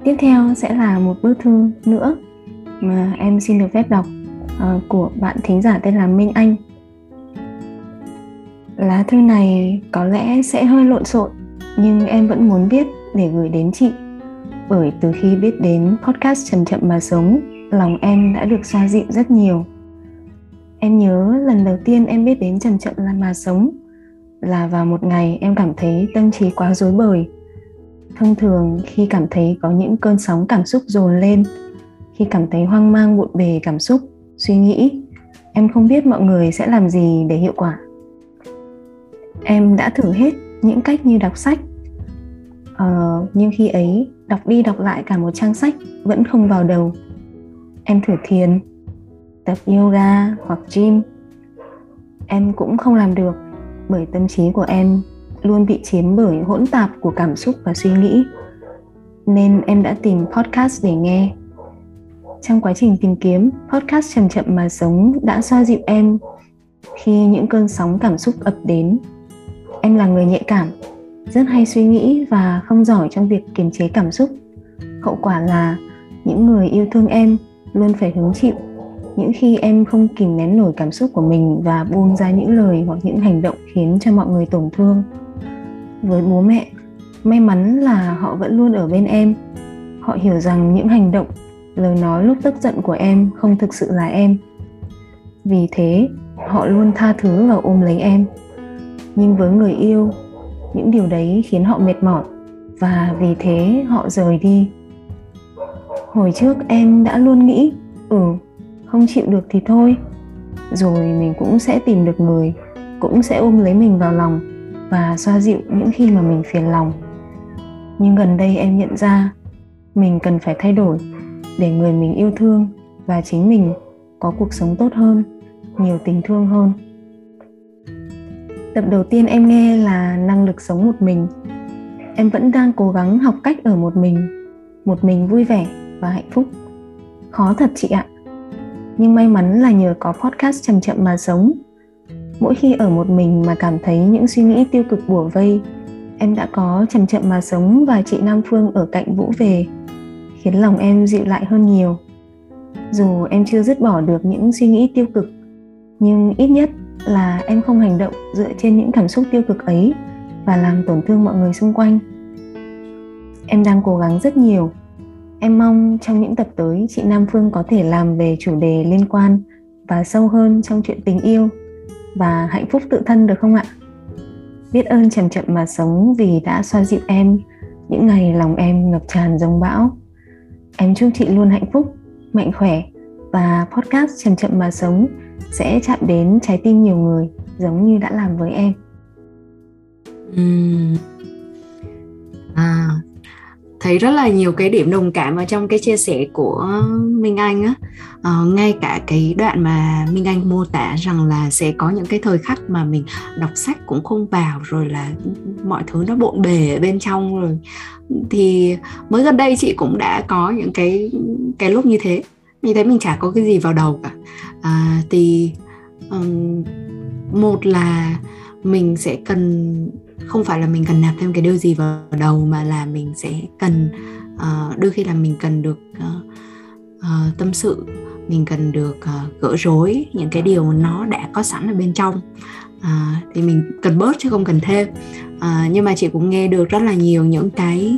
tiếp theo sẽ là một bức thư nữa mà em xin được phép đọc uh, của bạn thính giả tên là Minh Anh. Lá thư này có lẽ sẽ hơi lộn xộn nhưng em vẫn muốn viết để gửi đến chị. Bởi từ khi biết đến podcast chậm chậm mà sống lòng em đã được xoa dịu rất nhiều. Em nhớ lần đầu tiên em biết đến chậm chậm là mà sống là vào một ngày em cảm thấy tâm trí quá rối bời thông thường khi cảm thấy có những cơn sóng cảm xúc dồn lên khi cảm thấy hoang mang bộn bề cảm xúc suy nghĩ em không biết mọi người sẽ làm gì để hiệu quả. Em đã thử hết những cách như đọc sách. Ờ, nhưng khi ấy đọc đi đọc lại cả một trang sách vẫn không vào đầu. Em thử thiền tập yoga hoặc gym. Em cũng không làm được bởi tâm trí của em luôn bị chiếm bởi hỗn tạp của cảm xúc và suy nghĩ. Nên em đã tìm podcast để nghe. Trong quá trình tìm kiếm, podcast chậm chậm mà sống đã xoa dịu em khi những cơn sóng cảm xúc ập đến. Em là người nhạy cảm, rất hay suy nghĩ và không giỏi trong việc kiềm chế cảm xúc. Hậu quả là những người yêu thương em luôn phải hứng chịu những khi em không kìm nén nổi cảm xúc của mình và buông ra những lời hoặc những hành động khiến cho mọi người tổn thương với bố mẹ. May mắn là họ vẫn luôn ở bên em. Họ hiểu rằng những hành động, lời nói lúc tức giận của em không thực sự là em. Vì thế, họ luôn tha thứ và ôm lấy em. Nhưng với người yêu, những điều đấy khiến họ mệt mỏi và vì thế họ rời đi. Hồi trước em đã luôn nghĩ ừ không chịu được thì thôi, rồi mình cũng sẽ tìm được người, cũng sẽ ôm lấy mình vào lòng và xoa dịu những khi mà mình phiền lòng. Nhưng gần đây em nhận ra, mình cần phải thay đổi để người mình yêu thương và chính mình có cuộc sống tốt hơn, nhiều tình thương hơn. Tập đầu tiên em nghe là năng lực sống một mình. Em vẫn đang cố gắng học cách ở một mình một mình vui vẻ và hạnh phúc. Khó thật chị ạ. Nhưng may mắn là nhờ có podcast chậm chậm mà sống mỗi khi ở một mình mà cảm thấy những suy nghĩ tiêu cực bủa vây, em đã có chậm chậm mà sống và chị nam phương ở cạnh vũ về, khiến lòng em dịu lại hơn nhiều. Dù em chưa dứt bỏ được những suy nghĩ tiêu cực, nhưng ít nhất là em không hành động dựa trên những cảm xúc tiêu cực ấy và làm tổn thương mọi người xung quanh. Em đang cố gắng rất nhiều. Em mong trong những tập tới, chị nam phương có thể làm về chủ đề liên quan và sâu hơn trong chuyện tình yêu và hạnh phúc tự thân được không ạ? Biết ơn chậm chậm mà sống vì đã xoa dịu em. Những ngày lòng em ngập tràn dòng bão. Em chúc chị luôn hạnh phúc, mạnh khỏe và podcast chậm chậm mà sống sẽ chạm đến trái tim nhiều người giống như đã làm với em. Uhm. à thấy rất là nhiều cái điểm đồng cảm ở trong cái chia sẻ của Minh Anh á. À, ngay cả cái đoạn mà Minh Anh mô tả rằng là sẽ có những cái thời khắc mà mình đọc sách cũng không vào rồi là mọi thứ nó bộn bề ở bên trong rồi. Thì mới gần đây chị cũng đã có những cái cái lúc như thế. Như thế mình chả có cái gì vào đầu cả. À, thì um, một là mình sẽ cần không phải là mình cần nạp thêm cái điều gì vào đầu mà là mình sẽ cần uh, đôi khi là mình cần được uh, uh, tâm sự mình cần được uh, gỡ rối những cái điều nó đã có sẵn ở bên trong. Uh, thì mình cần bớt chứ không cần thêm. Uh, nhưng mà chị cũng nghe được rất là nhiều những cái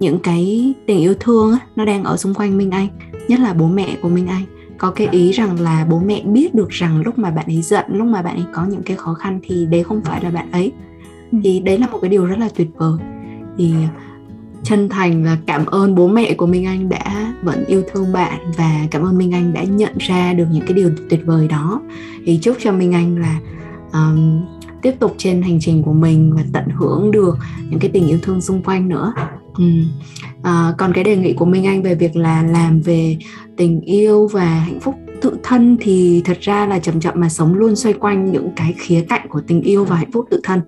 những cái tình yêu thương nó đang ở xung quanh Minh Anh nhất là bố mẹ của Minh Anh. Có cái ý rằng là bố mẹ biết được rằng lúc mà bạn ấy giận lúc mà bạn ấy có những cái khó khăn thì đấy không phải là bạn ấy. Ừ. thì đấy là một cái điều rất là tuyệt vời. Thì à, chân thành là cảm ơn bố mẹ của Minh Anh đã vẫn yêu thương bạn và cảm ơn Minh Anh đã nhận ra được những cái điều tuyệt vời đó. Thì chúc cho Minh Anh là um, tiếp tục trên hành trình của mình và tận hưởng được những cái tình yêu thương xung quanh nữa. Ừ. à, còn cái đề nghị của Minh Anh về việc là làm về tình yêu và hạnh phúc tự thân thì thật ra là chậm chậm mà sống luôn xoay quanh những cái khía cạnh của tình yêu và hạnh phúc tự thân.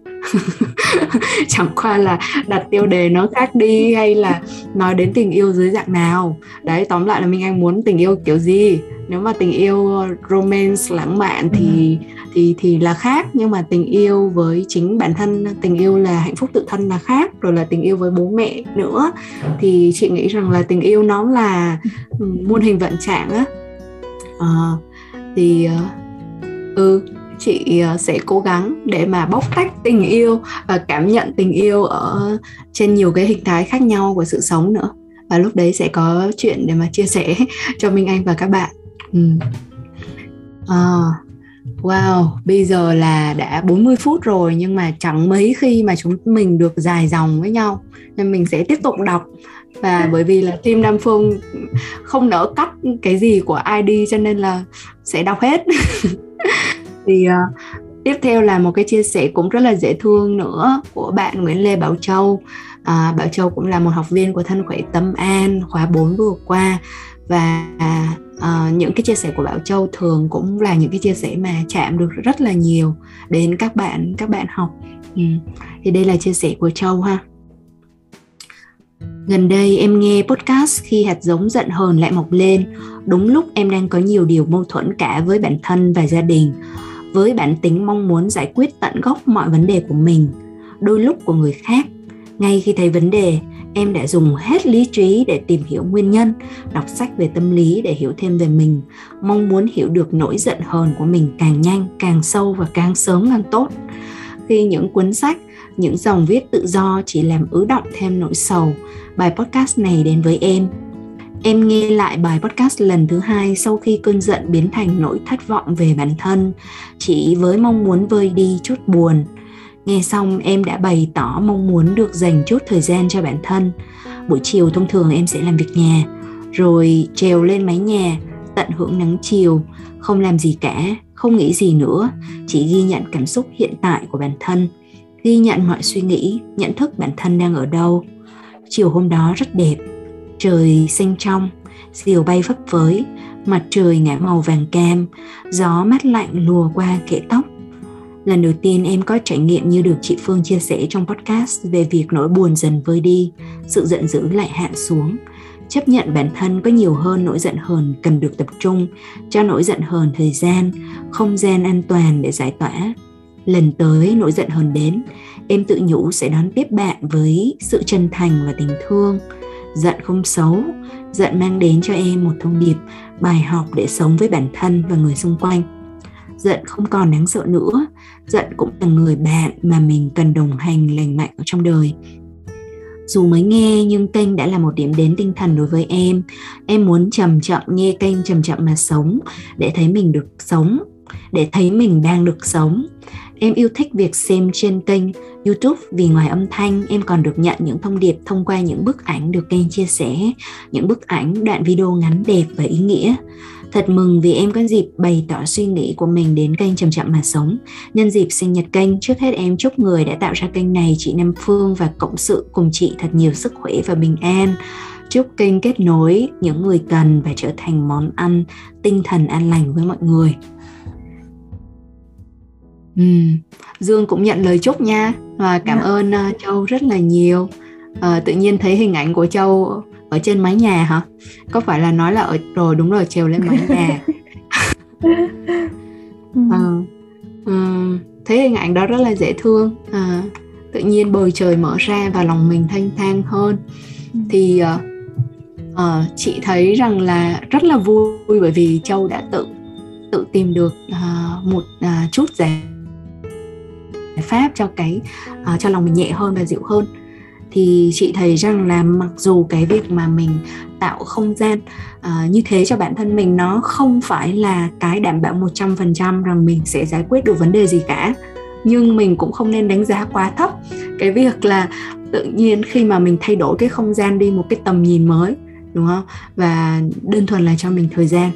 Chẳng qua là đặt tiêu đề nó khác đi hay là nói đến tình yêu dưới dạng nào. Đấy tóm lại là minh anh muốn tình yêu kiểu gì. Nếu mà tình yêu romance lãng mạn thì ừ. thì thì là khác. Nhưng mà tình yêu với chính bản thân tình yêu là hạnh phúc tự thân là khác. Rồi là tình yêu với bố mẹ nữa. Thì chị nghĩ rằng là tình yêu nó là muôn hình vận trạng á à, thì ờ, ừ chị ờ, sẽ cố gắng để mà bóc tách tình yêu và cảm nhận tình yêu ở trên nhiều cái hình thái khác nhau của sự sống nữa và lúc đấy sẽ có chuyện để mà chia sẻ cho Minh Anh và các bạn. Ừ. À, wow, bây giờ là đã 40 phút rồi nhưng mà chẳng mấy khi mà chúng mình được dài dòng với nhau nên mình sẽ tiếp tục đọc và bởi vì là team Nam Phương không nỡ cắt cái gì của ai đi cho nên là sẽ đọc hết. Thì uh, tiếp theo là một cái chia sẻ cũng rất là dễ thương nữa của bạn Nguyễn Lê Bảo Châu. À, Bảo Châu cũng là một học viên của thân khỏe tâm an khóa 4 vừa qua. Và à, những cái chia sẻ của Bảo Châu thường cũng là những cái chia sẻ mà chạm được rất là nhiều đến các bạn các bạn học. Ừ. thì đây là chia sẻ của Châu ha. Gần đây em nghe podcast khi hạt giống giận hờn lại mọc lên, đúng lúc em đang có nhiều điều mâu thuẫn cả với bản thân và gia đình, với bản tính mong muốn giải quyết tận gốc mọi vấn đề của mình, đôi lúc của người khác. Ngay khi thấy vấn đề, em đã dùng hết lý trí để tìm hiểu nguyên nhân, đọc sách về tâm lý để hiểu thêm về mình, mong muốn hiểu được nỗi giận hờn của mình càng nhanh, càng sâu và càng sớm càng tốt. Khi những cuốn sách, những dòng viết tự do chỉ làm ứ động thêm nỗi sầu, bài podcast này đến với em. Em nghe lại bài podcast lần thứ hai sau khi cơn giận biến thành nỗi thất vọng về bản thân, chỉ với mong muốn vơi đi chút buồn. Nghe xong em đã bày tỏ mong muốn được dành chút thời gian cho bản thân. Buổi chiều thông thường em sẽ làm việc nhà, rồi trèo lên mái nhà, tận hưởng nắng chiều, không làm gì cả, không nghĩ gì nữa, chỉ ghi nhận cảm xúc hiện tại của bản thân, ghi nhận mọi suy nghĩ, nhận thức bản thân đang ở đâu. Chiều hôm đó rất đẹp trời xanh trong diều bay phấp phới mặt trời ngả màu vàng cam gió mát lạnh lùa qua kẽ tóc. Lần đầu tiên em có trải nghiệm như được chị phương chia sẻ trong podcast về việc nỗi buồn dần vơi đi sự giận dữ lại hạ xuống. Chấp nhận bản thân có nhiều hơn nỗi giận hờn cần được tập trung cho nỗi giận hờn thời gian không gian an toàn để giải tỏa lần tới nỗi giận hờn đến, em tự nhủ sẽ đón tiếp bạn với sự chân thành và tình thương. Giận không xấu, giận mang đến cho em một thông điệp, bài học để sống với bản thân và người xung quanh. Giận không còn đáng sợ nữa, giận cũng là người bạn mà mình cần đồng hành lành mạnh ở trong đời. Dù mới nghe nhưng kênh đã là một điểm đến tinh thần đối với em. Em muốn chậm chậm nghe kênh chậm chậm mà sống, để thấy mình được sống, để thấy mình đang được sống. Em yêu thích việc xem trên kênh YouTube vì ngoài âm thanh em còn được nhận những thông điệp thông qua những bức ảnh được kênh chia sẻ, những bức ảnh đoạn video ngắn đẹp và ý nghĩa. Thật mừng vì em có dịp bày tỏ suy nghĩ của mình đến kênh Chậm Chậm Mà Sống. Nhân dịp sinh nhật kênh, trước hết em chúc người đã tạo ra kênh này chị Nam Phương và cộng sự cùng chị thật nhiều sức khỏe và bình an. Chúc kênh kết nối những người cần và trở thành món ăn tinh thần an lành với mọi người. Ừ. Dương cũng nhận lời chúc nha và cảm. Dạ. ơn uh, Châu rất là nhiều. Uh, tự nhiên thấy hình ảnh của Châu ở trên mái nhà hả? Có phải là nói là ở rồi đúng rồi trèo lên mái nhà. uh, uh, thấy hình ảnh đó rất là dễ thương. Uh, tự nhiên bầu trời mở ra và lòng mình thanh thang hơn. Ừ. Thì uh, uh, chị thấy rằng là rất là vui bởi vì Châu đã tự tự tìm được uh, một uh, chút giải pháp cho cái uh, cho lòng mình nhẹ hơn và dịu hơn. Thì chị thấy rằng là mặc dù cái việc mà mình tạo không gian uh, như thế cho bản thân mình nó không phải là cái đảm bảo 100% rằng mình sẽ giải quyết được vấn đề gì cả nhưng mình cũng không nên đánh giá quá thấp cái việc là tự nhiên khi mà mình thay đổi cái không gian đi một cái tầm nhìn mới đúng không? Và đơn thuần là cho mình thời gian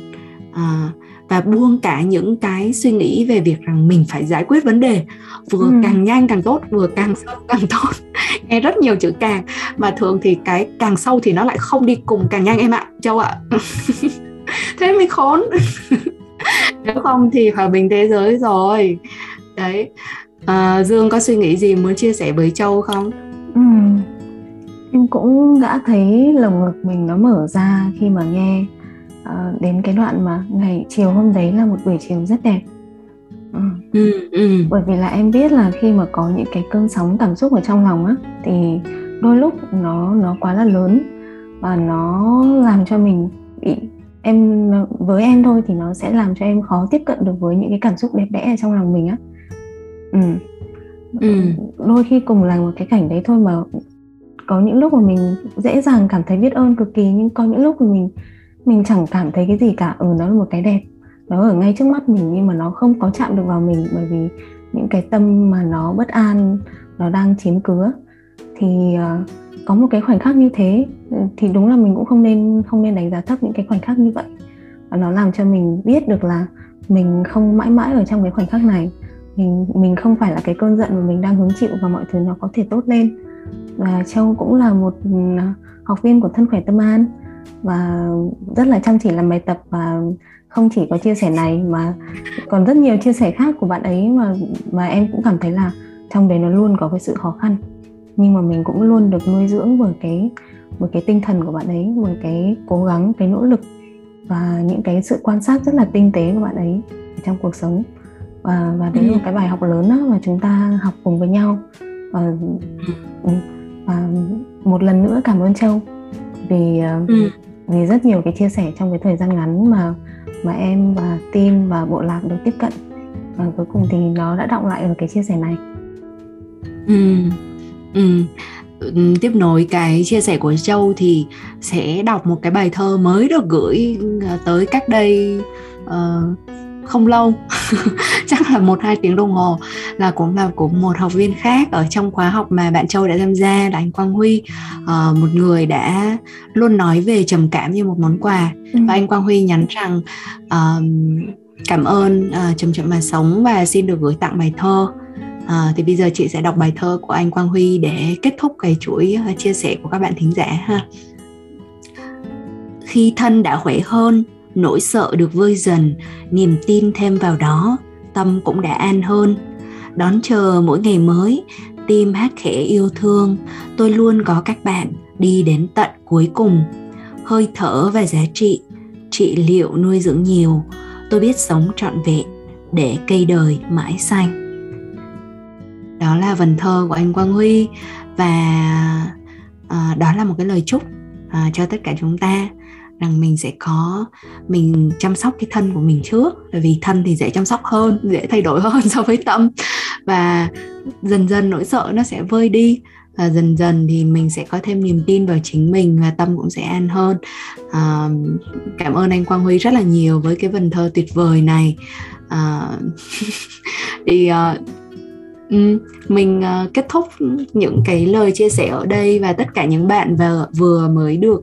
uh, và buông cả những cái suy nghĩ về việc rằng mình phải giải quyết vấn đề. Vừa ừ. càng nhanh càng tốt vừa càng sâu càng tốt. Nghe rất nhiều chữ càng. Mà thường thì cái càng sâu thì nó lại không đi cùng càng nhanh em ạ châu ạ. Thế mới khốn. Nếu không thì hòa bình thế giới rồi. Đấy. À, dương có suy nghĩ gì muốn chia sẻ với châu không? Ừ. em cũng đã thấy lồng ngực mình nó mở ra khi mà nghe uh, đến cái đoạn mà ngày chiều hôm đấy là một buổi chiều rất đẹp ừ. Ừ, ừ. bởi vì là em biết là khi mà có những cái cơn sóng cảm xúc ở trong lòng á thì đôi lúc nó nó quá là lớn và nó làm cho mình bị em với em thôi thì nó sẽ làm cho em khó tiếp cận được với những cái cảm xúc đẹp đẽ ở trong lòng mình á ừ. ừ. đôi khi cùng là một cái cảnh đấy thôi mà có những lúc mà mình dễ dàng cảm thấy biết ơn cực kỳ nhưng có những lúc mà mình mình chẳng cảm thấy cái gì cả. Ừ nó là một cái đẹp. Nó ở ngay trước mắt mình nhưng mà nó không có chạm được vào mình bởi vì những cái tâm mà nó bất an nó đang chiếm cứa thì uh, có một cái khoảnh khắc như thế ừ, thì đúng là mình cũng không nên không nên đánh giá thấp những cái khoảnh khắc như vậy. Và nó làm cho mình biết được là mình không mãi mãi ở trong cái khoảnh khắc này. Mình mình không phải là cái cơn giận mà mình đang hứng chịu và mọi thứ nó có thể tốt lên. Và châu cũng là một ừ, học viên của thân khỏe tâm an và rất là chăm chỉ làm bài tập và không chỉ có chia sẻ này mà còn rất nhiều chia sẻ khác của bạn ấy mà mà em cũng cảm thấy là trong đấy nó luôn có cái sự khó khăn. Nhưng mà mình cũng luôn được nuôi dưỡng bởi cái một cái tinh thần của bạn ấy bởi cái cố gắng cái nỗ lực và những cái sự quan sát rất là tinh tế của bạn ấy trong cuộc sống. Và và đấy là một cái bài học lớn đó mà chúng ta học cùng với nhau. Và và một lần nữa cảm ơn châu vì ờ, ừ. vì rất nhiều cái chia sẻ trong cái thời gian ngắn mà mà em và team và bộ lạc được tiếp cận và cuối cùng thì nó đã động lại ở cái chia sẻ này ừ. Ừ. ừ. tiếp nối cái chia sẻ của châu thì sẽ đọc một cái bài thơ mới được gửi ờ, tới cách đây uh, không lâu chắc là một hai tiếng đồng hồ là cũng là của một học viên khác ở trong khóa học mà bạn Châu đã tham gia là anh Quang Huy uh, một người đã luôn nói về trầm cảm như một món quà ừ. và anh Quang Huy nhắn rằng uh, cảm ơn uh, chậm chậm mà sống và xin được gửi tặng bài thơ À, thì bây giờ chị sẽ đọc bài thơ của anh Quang Huy để kết thúc cái chuỗi chia sẻ của các bạn thính giả ha. Khi thân đã khỏe hơn, nỗi sợ được vơi dần niềm tin thêm vào đó tâm cũng đã an hơn. Đón chờ mỗi ngày mới tim hát khẽ yêu thương tôi luôn có các bạn đi đến tận cuối cùng. Hơi thở và giá trị trị liệu nuôi dưỡng nhiều tôi biết sống trọn vẹn để cây đời mãi xanh. Đó là vần thơ của anh quang huy và à, đó là một cái lời chúc à, cho tất cả chúng ta rằng mình sẽ có mình chăm sóc cái thân của mình trước. Bởi vì thân thì dễ chăm sóc hơn dễ thay đổi hơn so với tâm. Và dần dần nỗi sợ nó sẽ vơi đi. Và dần dần thì mình sẽ có thêm niềm tin vào chính mình và tâm cũng sẽ an hơn. À, cảm ơn anh Quang Huy rất là nhiều với cái vần thơ tuyệt vời này. À, thì uh, mình uh, kết thúc những cái lời chia sẻ ở đây và tất cả những bạn vừa vừa mới được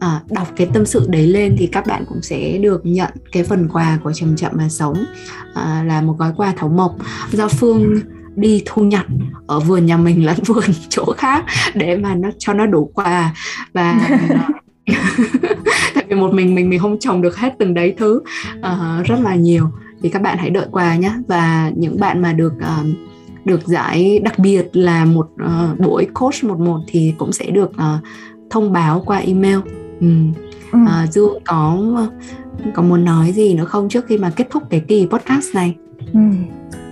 à, đọc cái tâm sự đấy lên thì các bạn cũng sẽ được nhận cái phần quà của chậm chậm mà sống à, là một gói quà thấu mộc. Do phương đi thu nhặt ở vườn nhà mình lẫn vườn chỗ khác để mà nó cho nó đủ quà. Và tại vì một mình mình mình không trồng được hết từng đấy thứ uh, rất là nhiều. Thì các bạn hãy đợi quà nhé và những bạn mà được uh, được giải đặc biệt là một uh, buổi coach một một thì cũng sẽ được uh, thông báo qua email ừ. Ừ. À, du có có muốn nói gì nữa không trước khi mà kết thúc cái kỳ podcast này ừ.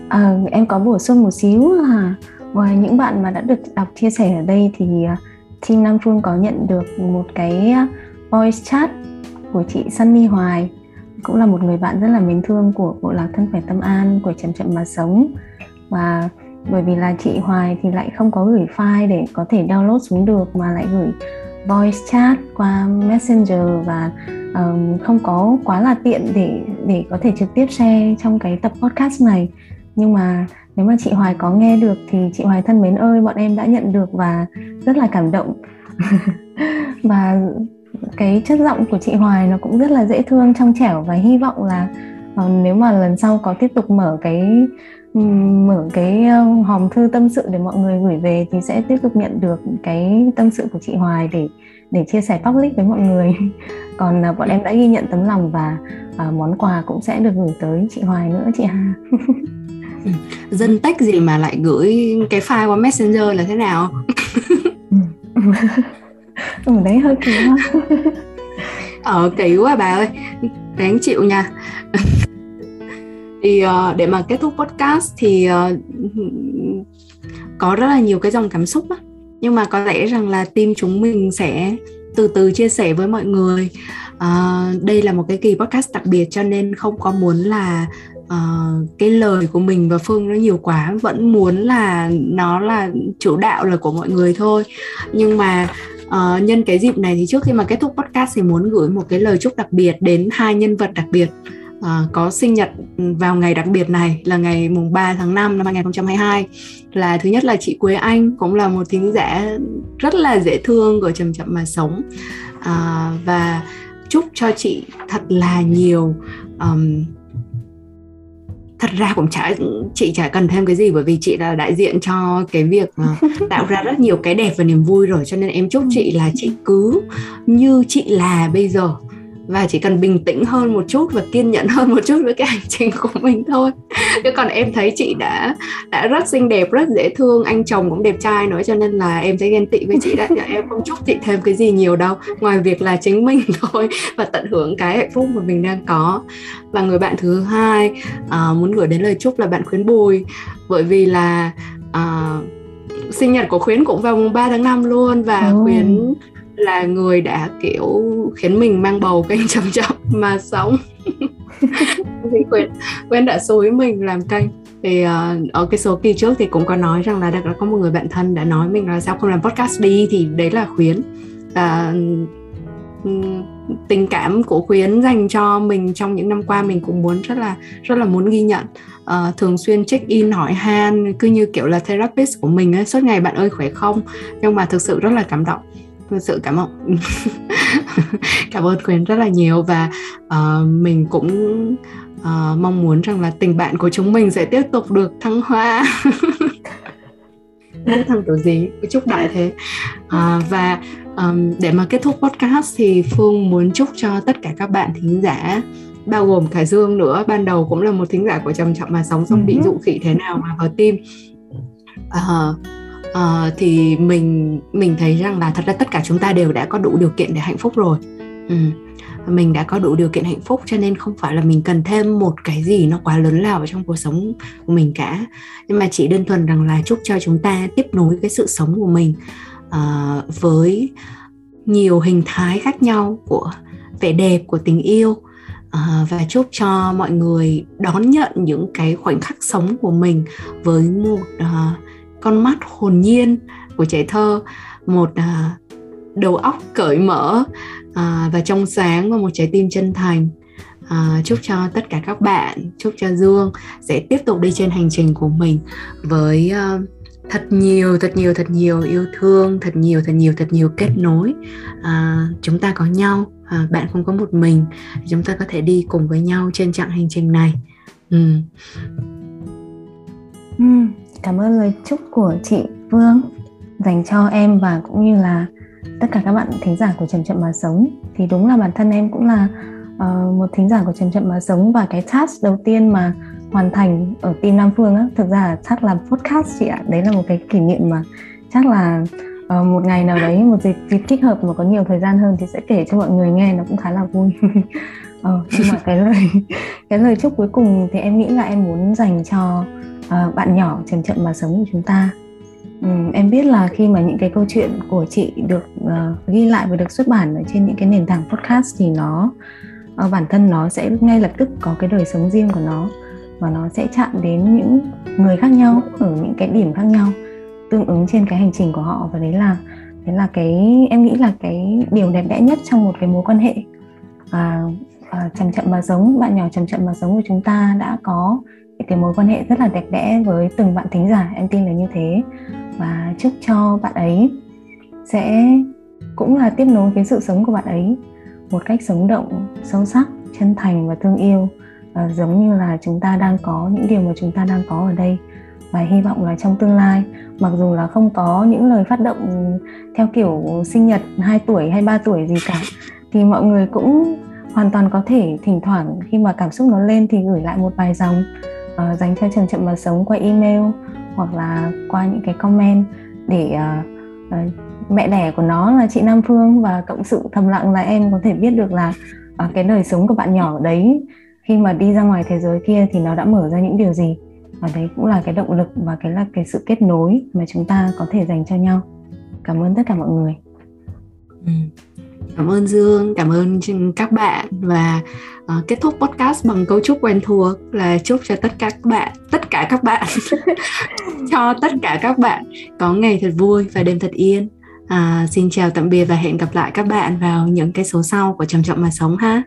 à, em có bổ sung một xíu là ngoài những bạn mà đã được đọc chia sẻ ở đây thì à, team Nam Phương có nhận được một cái à, voice chat của chị Sunny Hoài cũng là một người bạn rất là mến thương của bộ lạc thân khỏe tâm an của chậm chậm mà sống và bởi vì là chị Hoài thì lại không có gửi file để có thể download xuống được mà lại gửi voice chat qua messenger và um, không có quá là tiện để để có thể trực tiếp share trong cái tập podcast này. Nhưng mà nếu mà chị Hoài có nghe được thì chị Hoài thân mến ơi bọn em đã nhận được và rất là cảm động. Và cái chất giọng của chị Hoài nó cũng rất là dễ thương trong trẻo và hy vọng là uh, nếu mà lần sau có tiếp tục mở cái mở cái hòm thư tâm sự để mọi người gửi về thì sẽ tiếp tục nhận được cái tâm sự của chị Hoài để để chia sẻ public với mọi người. Còn à, bọn em đã ghi nhận tấm lòng và à, món quà cũng sẽ được gửi tới chị Hoài nữa chị Hà ừ. dân tách gì mà lại gửi cái file qua messenger là thế nào? Ừ đấy hơi kỳ quá ờ kỳ quá bà ơi. Đáng chịu nha thì uh, để mà kết thúc podcast thì uh, có rất là nhiều cái dòng cảm xúc á. Nhưng mà có lẽ rằng là team chúng mình sẽ từ từ chia sẻ với mọi người. Uh, đây là một cái kỳ podcast đặc biệt cho nên không có muốn là uh, cái lời của mình và phương nó nhiều quá. Vẫn muốn là nó là chủ đạo là của mọi người thôi. Nhưng mà uh, nhân cái dịp này thì trước khi mà kết thúc podcast thì muốn gửi một cái lời chúc đặc biệt đến hai nhân vật đặc biệt uh, có sinh nhật vào ngày đặc biệt này là ngày mùng 3 tháng 5 năm 2022 là thứ nhất là chị Quế Anh cũng là một thính giả rất là dễ thương của chậm chậm mà sống. Uh, và chúc cho chị thật là nhiều um, thật ra cũng chả chị chả cần thêm cái gì bởi vì chị là đại diện cho cái việc tạo ra rất nhiều cái đẹp và niềm vui rồi. Cho nên em chúc chị là chị cứ như chị là bây giờ và chỉ cần bình tĩnh hơn một chút và kiên nhẫn hơn một chút với cái hành trình của mình thôi. Chứ còn em thấy chị đã đã rất xinh đẹp rất dễ thương anh chồng cũng đẹp trai nữa cho nên là em sẽ ghen tị với chị đấy. Em không chúc chị thêm cái gì nhiều đâu. Ngoài việc là chính mình thôi và tận hưởng cái hạnh phúc mà mình đang có. Và người bạn thứ hai uh, muốn gửi đến lời chúc là bạn khuyến bùi. Bởi vì là uh, sinh nhật của khuyến cũng vào mùng 3 tháng 5 luôn và ừ. khuyến là người đã kiểu khiến mình mang bầu kênh chậm chậm mà sống. Thì quên quyên đã xúi mình làm kênh thì uh, ở cái số kỳ trước thì cũng có nói rằng là đã có một người bạn thân đã nói mình là sao không làm podcast đi? Thì đấy là khuyến. Uh, tình cảm của khuyến dành cho mình trong những năm qua mình cũng muốn rất là rất là muốn ghi nhận. Uh, thường xuyên check in hỏi han cứ như kiểu là therapist của mình ấy suốt ngày bạn ơi khỏe không? Nhưng mà thực sự rất là cảm động thực sự cảm ơn cảm ơn Quyến rất là nhiều và uh, mình cũng uh, mong muốn rằng là tình bạn của chúng mình sẽ tiếp tục được thăng hoa. Không thằng kiểu gì? Chúc đại thế. À, và um, để mà kết thúc podcast thì phương muốn chúc cho tất cả các bạn thính giả bao gồm cả dương nữa. Ban đầu cũng là một thính giả của trầm trọng mà sống xong bị ừ. dụ khỉ thế nào mà vào tim uh, uh, thì mình mình thấy rằng là thật ra tất cả chúng ta đều đã có đủ điều kiện để hạnh phúc rồi ừ. mình đã có đủ điều kiện hạnh phúc cho nên không phải là mình cần thêm một cái gì nó quá lớn lao ở trong cuộc sống của mình cả nhưng mà chỉ đơn thuần rằng là chúc cho chúng ta tiếp nối cái sự sống của mình uh, với nhiều hình thái khác nhau của vẻ đẹp của tình yêu À, và chúc cho mọi người đón nhận những cái khoảnh khắc sống của mình với một uh, con mắt hồn nhiên của trẻ thơ một à, đầu óc cởi mở à, và trong sáng và một trái tim chân thành. À, chúc cho tất cả các bạn chúc cho dương sẽ tiếp tục đi trên hành trình của mình với uh, thật nhiều thật nhiều thật nhiều yêu thương thật nhiều thật nhiều thật nhiều kết nối. À, chúng ta có nhau à, bạn không có một mình chúng ta có thể đi cùng với nhau trên chặng hành trình này. Ừ. Ừ, Cảm ơn lời chúc của chị Phương dành cho em và cũng như là tất cả các bạn thính giả của Chậm Chậm Mà Sống. Thì đúng là bản thân em cũng là uh, một thính giả của Chậm Chậm Mà Sống và cái task đầu tiên mà hoàn thành ở team Nam Phương á. Thực ra là chắc là podcast chị ạ. Đấy là một cái kỷ niệm mà chắc là uh, một ngày nào đấy một dịp dịp thích hợp mà có nhiều thời gian hơn thì sẽ kể cho mọi người nghe nó cũng khá là vui. Ờ, nhưng mà cái lời cái lời chúc cuối cùng thì em nghĩ là em muốn dành cho Ờ, bạn nhỏ chậm chậm mà sống của chúng ta. Ừ, em biết là khi mà những cái câu chuyện của chị được uh, ghi lại và được xuất bản ở trên những cái nền tảng podcast thì nó uh, bản thân nó sẽ ngay lập tức có cái đời sống riêng của nó và nó sẽ chạm đến những người khác nhau ở những cái điểm khác nhau tương ứng trên cái hành trình của họ. Và đấy là đấy là cái em nghĩ là cái điều đẹp đẽ nhất trong một cái mối quan hệ. Và à, chậm chậm mà sống bạn nhỏ chậm chậm mà sống của chúng ta đã có cái mối quan hệ rất là đẹp đẽ với từng bạn thính giả em tin là như thế. Và chúc cho bạn ấy sẽ cũng là tiếp nối cái sự sống của bạn ấy một cách sống động sâu sắc chân thành và thương yêu. À, giống như là chúng ta đang có những điều mà chúng ta đang có ở đây. Và hy vọng là trong tương lai mặc dù là không có những lời phát động theo kiểu sinh nhật 2 tuổi hay 3 tuổi gì cả thì mọi người cũng hoàn toàn có thể thỉnh thoảng khi mà cảm xúc nó lên thì gửi lại một vài dòng uh, dành cho chậm chậm mà sống qua email hoặc là qua những cái comment để uh, uh, mẹ đẻ của nó là chị Nam Phương và cộng sự thầm lặng là em có thể biết được là uh, cái đời sống của bạn nhỏ đấy khi mà đi ra ngoài thế giới kia thì nó đã mở ra những điều gì. Và đấy cũng là cái động lực và cái là cái sự kết nối mà chúng ta có thể dành cho nhau. Cảm ơn tất cả mọi người. Ừ cảm ơn dương cảm ơn các bạn và uh, kết thúc podcast bằng câu chúc quen thuộc là chúc cho tất cả các bạn tất cả các bạn. Cho tất cả các bạn có ngày thật vui và đêm thật yên. À, xin chào tạm biệt và hẹn gặp lại các bạn vào những cái số sau của trầm trọng mà sống ha.